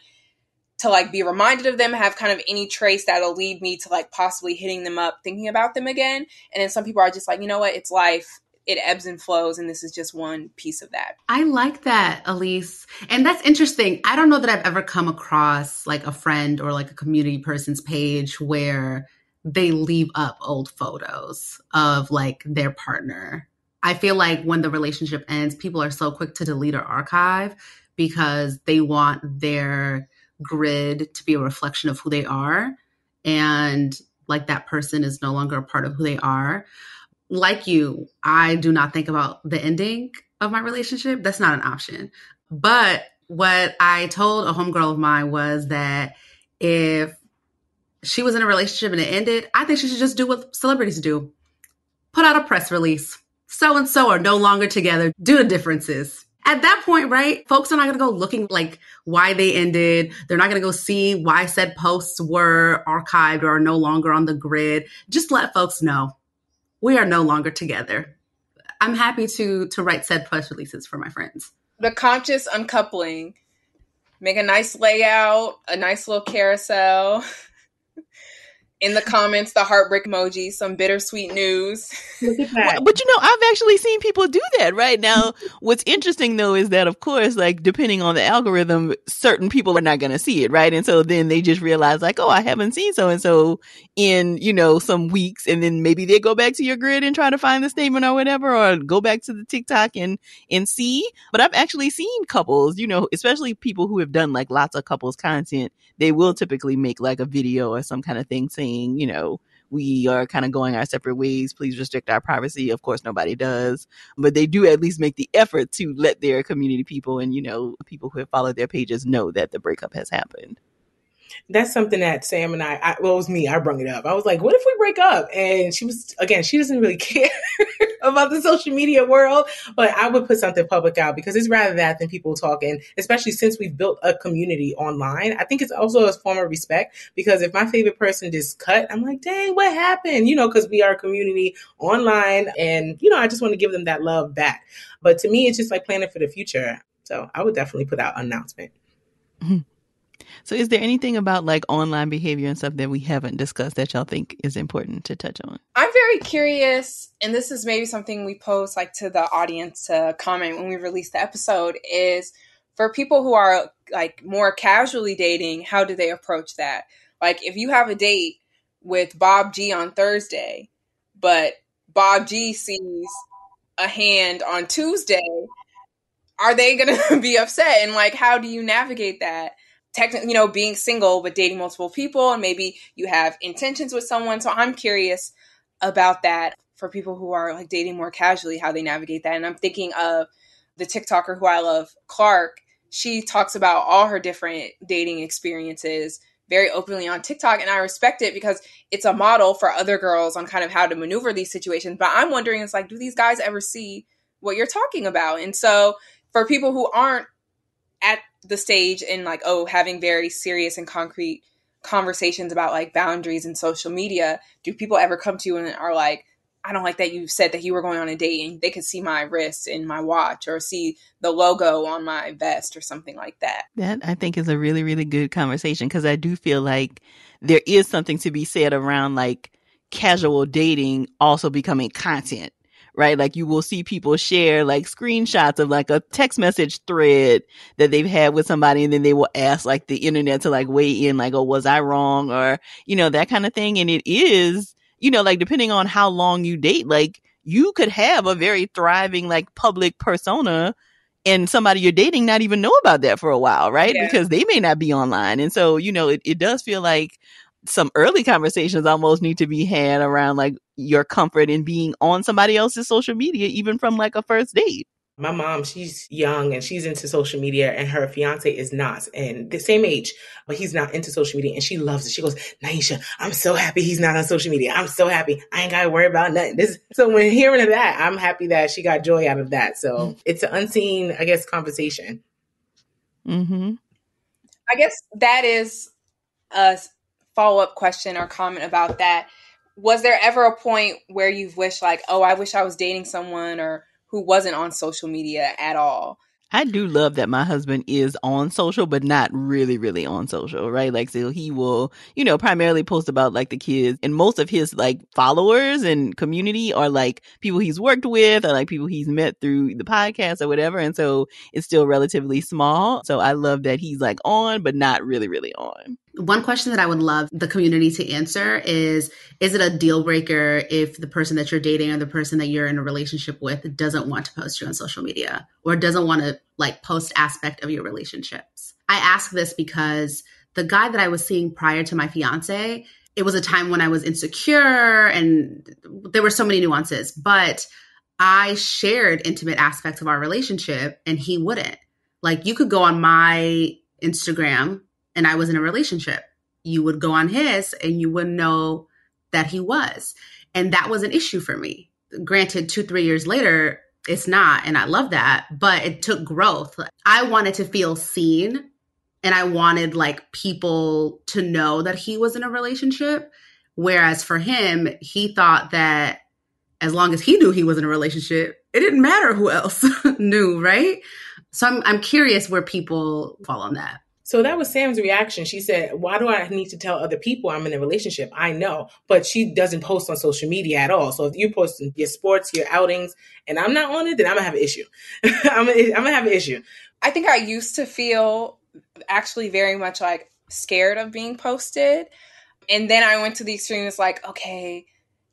to like be reminded of them, have kind of any trace that'll lead me to like possibly hitting them up, thinking about them again. And then some people are just like, you know what, it's life. It ebbs and flows, and this is just one piece of that. I like that, Ellice. And that's interesting. I don't know that I've ever come across like a friend or like a community person's page where they leave up old photos of like their partner. I feel like when the relationship ends, people are so quick to delete or archive because they want their grid to be a reflection of who they are. And like that person is no longer a part of who they are. Like you i do not think about the ending of my relationship. That's not an option. But what i told a homegirl of mine was that if she was in a relationship and it ended i think she should just do what celebrities do. Put out a press release. So and so are no longer together. Due to differences at that point, right, folks are not going to go looking like why they ended. They're not going to go see why said posts were archived or are no longer on the grid. Just let folks know we are no longer together. I'm happy to to write said press releases for my friends. The conscious uncoupling. Make a nice layout, a nice little carousel. in the comments the heartbreak emoji, some bittersweet news. Look at that. But you know, I've actually seen people do that right now. What's interesting though is that of course, like depending on the algorithm, certain people are not going to see it, right? And so then they just realize like, oh, I haven't seen so and so in, you know, some weeks and then maybe they go back to your grid and try to find the statement or whatever or go back to the TikTok and and see. But I've actually seen couples, you know, especially people who have done like lots of couples content, they will typically make like a video or some kind of thing saying saying, you know, we are kind of going our separate ways. Please restrict our privacy. Of course, nobody does, but they do at least make the effort to let their community people and, you know, people who have followed their pages know that the breakup has happened that's something that Sam and I, I, well, it was me, I brung it up. I was like, what if we break up? And she was, again, she doesn't really care about the social media world, but I would put something public out because it's rather that than people talking, especially since we've built a community online. I think it's also a form of respect because if my favorite person just cut, I'm like, dang, what happened? You know, because we are a community online and, you know, I just want to give them that love back. But to me, it's just like planning for the future. So I would definitely put out an announcement. Mm-hmm. So, is there anything about like online behavior and stuff that we haven't discussed that y'all think is important to touch on? I'm very curious, and this is maybe something we pose like to the audience to comment when we release the episode is for people who are like more casually dating, how do they approach that? Like, if you have a date with Bob G on Thursday, but Bob G sees a hand on Tuesday, are they going to be upset? And like, how do you navigate that? Technically, you know, being single but dating multiple people, and maybe you have intentions with someone. So I'm curious about that for people who are like dating more casually, how they navigate that. And I'm thinking of the TikToker who I love, Clark. She talks about all her different dating experiences very openly on TikTok, and I respect it because it's a model for other girls on kind of how to maneuver these situations. But I'm wondering, it's like, do these guys ever see what you're talking about? And so, for people who aren't at the stage and like oh having very serious and concrete conversations about like boundaries and social media do people ever come to you and are like i don't like that you said that you were going on a date and they could see my wrist in my watch or see the logo on my vest or something like that? That i think is a really really good conversation because i do feel like there is something to be said around like casual dating also becoming content right? Like you will see people share like screenshots of like a text message thread that they've had with somebody and then they will ask like the internet to like weigh in like, oh, was I wrong? Or, you know, that kind of thing. And it is, you know, like depending on how long you date, like you could have a very thriving like public persona and somebody you're dating not even know about that for a while, right? Yeah. Because they may not be online. And so, you know, it, it does feel like some early conversations almost need to be had around like your comfort in being on somebody else's social media, even from like a first date. My mom, she's young and she's into social media, and her fiance is not, and the same age, but he's not into social media, and she loves it. She goes, Nyesha, I'm so happy he's not on social media. I'm so happy. I ain't got to worry about nothing. This, so when hearing that, I'm happy that she got joy out of that. So mm-hmm. it's an unseen, I guess, conversation. Hmm. I guess that is a follow up question or comment about that. Was there ever a point where you've wished, like, oh, I wish I was dating someone or who wasn't on social media at all? I do love that my husband is on social, but not really, really on social, right? Like, so he will, you know, primarily post about like the kids and most of his like followers and community are like people he's worked with or like people he's met through the podcast or whatever. And so it's still relatively small. So I love that he's like on, but not really, really on. One question that I would love the community to answer is Is it a deal breaker if the person that you're dating or the person that you're in a relationship with doesn't want to post you on social media or doesn't want to like post aspect of your relationships? I ask this because the guy that I was seeing prior to my fiance, it was a time when I was insecure and there were so many nuances, but I shared intimate aspects of our relationship and he wouldn't. Like you could go on my Instagram and I was in a relationship. You would go on his and you wouldn't know that he was. And that was an issue for me. Granted, two, three years later, it's not. And I love that. But it took growth. I wanted to feel seen and I wanted like people to know that he was in a relationship. Whereas for him, he thought that as long as he knew he was in a relationship, it didn't matter who else knew, right? So I'm I'm curious where people fall on that. So that was Sam's reaction. She said, Why do I need to tell other people I'm in a relationship? I know, but she doesn't post on social media at all. So if you post your sports, your outings, and I'm not on it, then I'm gonna have an issue. I'm, gonna, I'm gonna have an issue. I think I used to feel actually very much like scared of being posted. And then I went to the extreme. It's like, okay,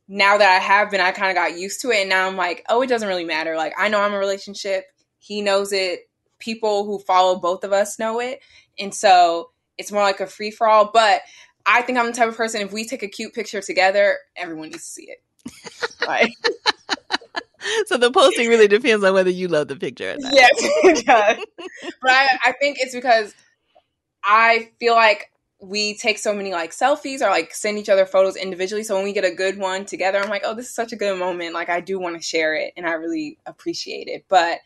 now that I have been, I kind of got used to it. And now I'm like, oh, it doesn't really matter. Like, I know I'm a relationship. He knows it. People who follow both of us know it. And so it's more like a free for all. But I think I'm the type of person, if we take a cute picture together, everyone needs to see it. like, so the posting really depends on whether you love the picture or not. Yes, it does. but I, I think it's because I feel like we take so many like selfies or like send each other photos individually. So when we get a good one together, I'm like, oh, this is such a good moment. Like I do want to share it and I really appreciate it. But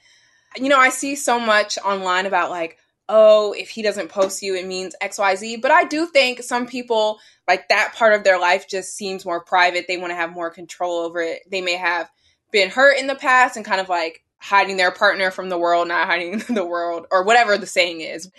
you know, I see so much online about like, oh, if he doesn't post you, it means XYZ. But I do think some people, like that part of their life just seems more private. They want to have more control over it. They may have been hurt in the past and kind of like hiding their partner from the world, not hiding the world, or whatever the saying is.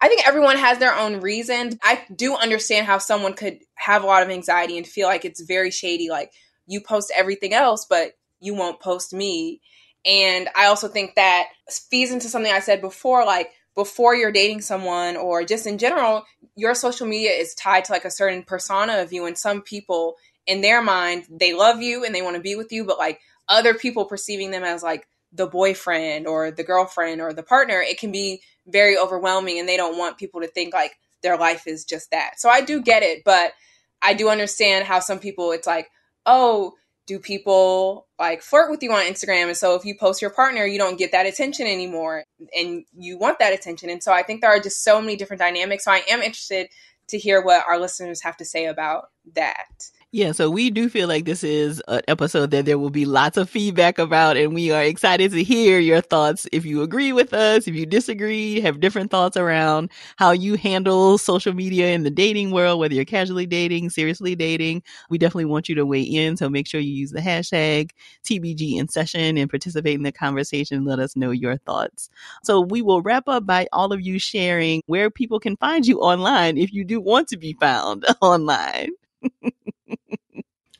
I think everyone has their own reasons. I do understand how someone could have a lot of anxiety and feel like it's very shady. Like you post everything else, but you won't post me. And I also think that feeds into something I said before, like before you're dating someone or just in general, your social media is tied to like a certain persona of you. And some people, in their mind, they love you and they want to be with you, but like other people perceiving them as like the boyfriend or the girlfriend or the partner, it can be very overwhelming and they don't want people to think like their life is just that. So I do get it, but I do understand how some people it's like, oh, do people like flirt with you on Instagram? And so if you post your partner, you don't get that attention anymore and you want that attention. And so I think there are just so many different dynamics. So I am interested to hear what our listeners have to say about that. Yeah, so we do feel like this is an episode that there will be lots of feedback about, and we are excited to hear your thoughts. If you agree with us, if you disagree, have different thoughts around how you handle social media in the dating world, whether you're casually dating, seriously dating, we definitely want you to weigh in. So make sure you use the hashtag TBG in session and participate in the conversation. Let us know your thoughts. So we will wrap up by all of you sharing where people can find you online if you do want to be found online.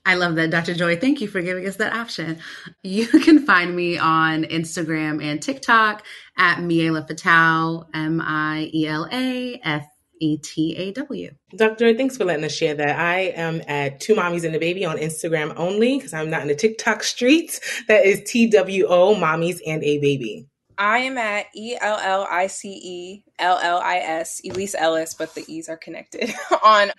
I love that, Dr. Joy. Thank you for giving us that option. You can find me on Instagram and TikTok at Miela Fetaw, M I E L A F E T A W. Dr. Thanks for letting us share that. I am at Two Mommies and a Baby on Instagram only because I'm not in the TikTok streets. That is T W O, Mommies and a Baby. I am at E L L I C E L L I S, Ellice Ellis, but the E's are connected on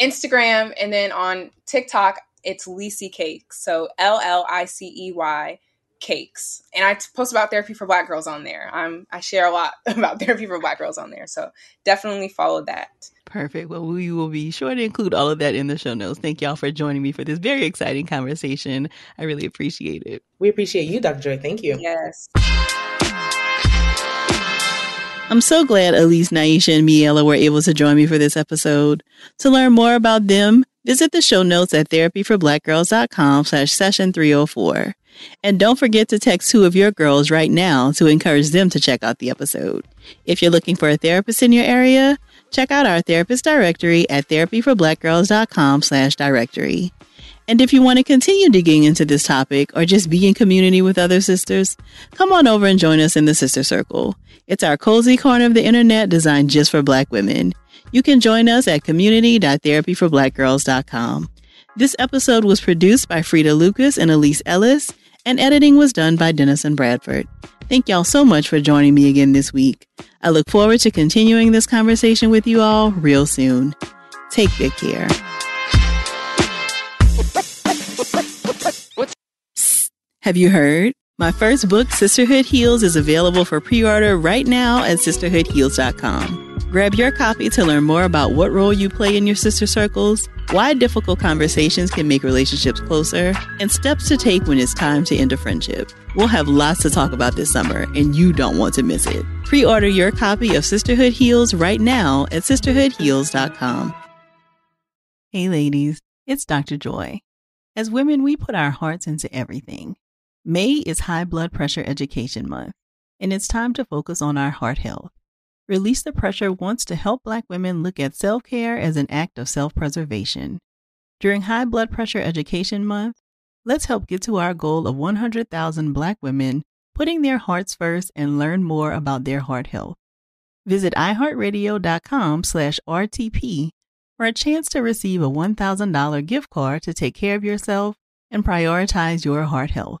Instagram. And then on TikTok, it's Lissy Cakes. So L L I C E Y cakes. And I post about therapy for black girls on there. I'm I share a lot about therapy for black girls on there. So definitely follow that. Perfect. Well, we will be sure to include all of that in the show notes. Thank y'all for joining me for this very exciting conversation. I really appreciate it. We appreciate you, Dr. Joy. Thank you. Yes. I'm so glad Ellice, Nyesha, and Miela were able to join me for this episode. To learn more about them, visit the show notes at therapyforblackgirls.com slash session 304. And don't forget to text two of your girls right now to encourage them to check out the episode. If you're looking for a therapist in your area, check out our therapist directory at therapyforblackgirls.com slash directory. And if you want to continue digging into this topic or just be in community with other sisters, come on over and join us in the Sister Circle. It's our cozy corner of the internet designed just for Black women. You can join us at community.therapyforblackgirls.com. This episode was produced by Fredia Lucas and Ellice Ellis, and editing was done by Dennison Bradford. Thank y'all so much for joining me again this week. I look forward to continuing this conversation with you all real soon. Take good care. Have you heard? My first book, Sisterhood Heals, is available for pre order right now at sisterhoodheals.com. Grab your copy to learn more about what role you play in your sister circles, why difficult conversations can make relationships closer, and steps to take when it's time to end a friendship. We'll have lots to talk about this summer, and you don't want to miss it. Pre order your copy of Sisterhood Heals right now at sisterhoodheals.com. Hey, ladies, it's Dr. Joy. As women, we put our hearts into everything. May is High Blood Pressure Education Month, and it's time to focus on our heart health. Release the Pressure wants to help Black women look at self care as an act of self preservation. During High Blood Pressure Education Month, let's help get to our goal of 100,000 Black women putting their hearts first and learn more about their heart health. Visit iHeartRadio.com slash RTP for a chance to receive a $1,000 gift card to take care of yourself and prioritize your heart health.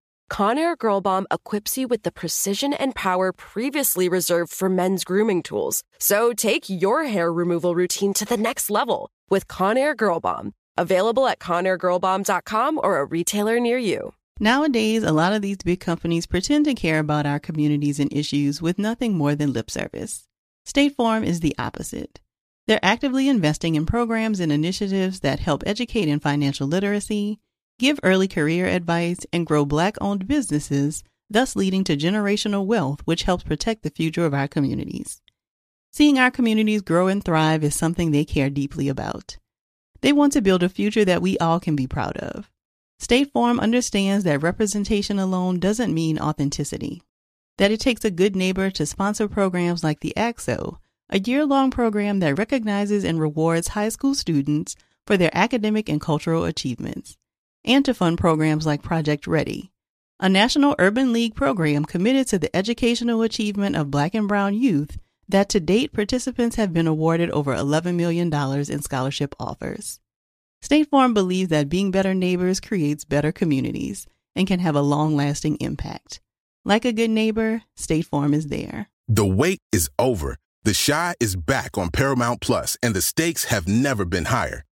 Conair Girl Bomb equips you with the precision and power previously reserved for men's grooming tools. So take your hair removal routine to the next level with Conair Girl Bomb. Available at ConairGirlBomb.com or a retailer near you. Nowadays, a lot of these big companies pretend to care about our communities and issues with nothing more than lip service. State Farm is the opposite. They're actively investing in programs and initiatives that help educate in financial literacy give early career advice, and grow Black owned businesses, thus leading to generational wealth, which helps protect the future of our communities. Seeing our communities grow and thrive is something they care deeply about. They want to build a future that we all can be proud of. State Farm understands that representation alone doesn't mean authenticity, that it takes a good neighbor to sponsor programs like the ACT-SO, a year long program that recognizes and rewards high school students for their academic and cultural achievements and to fund programs like Project Ready, a national urban league program committed to the educational achievement of Black and Brown youth that to date participants have been awarded over $11 million in scholarship offers. State Farm believes that being better neighbors creates better communities and can have a long lasting impact. Like a good neighbor, State Farm is there. The wait is over. The Chi is back on Paramount Plus, and the stakes have never been higher.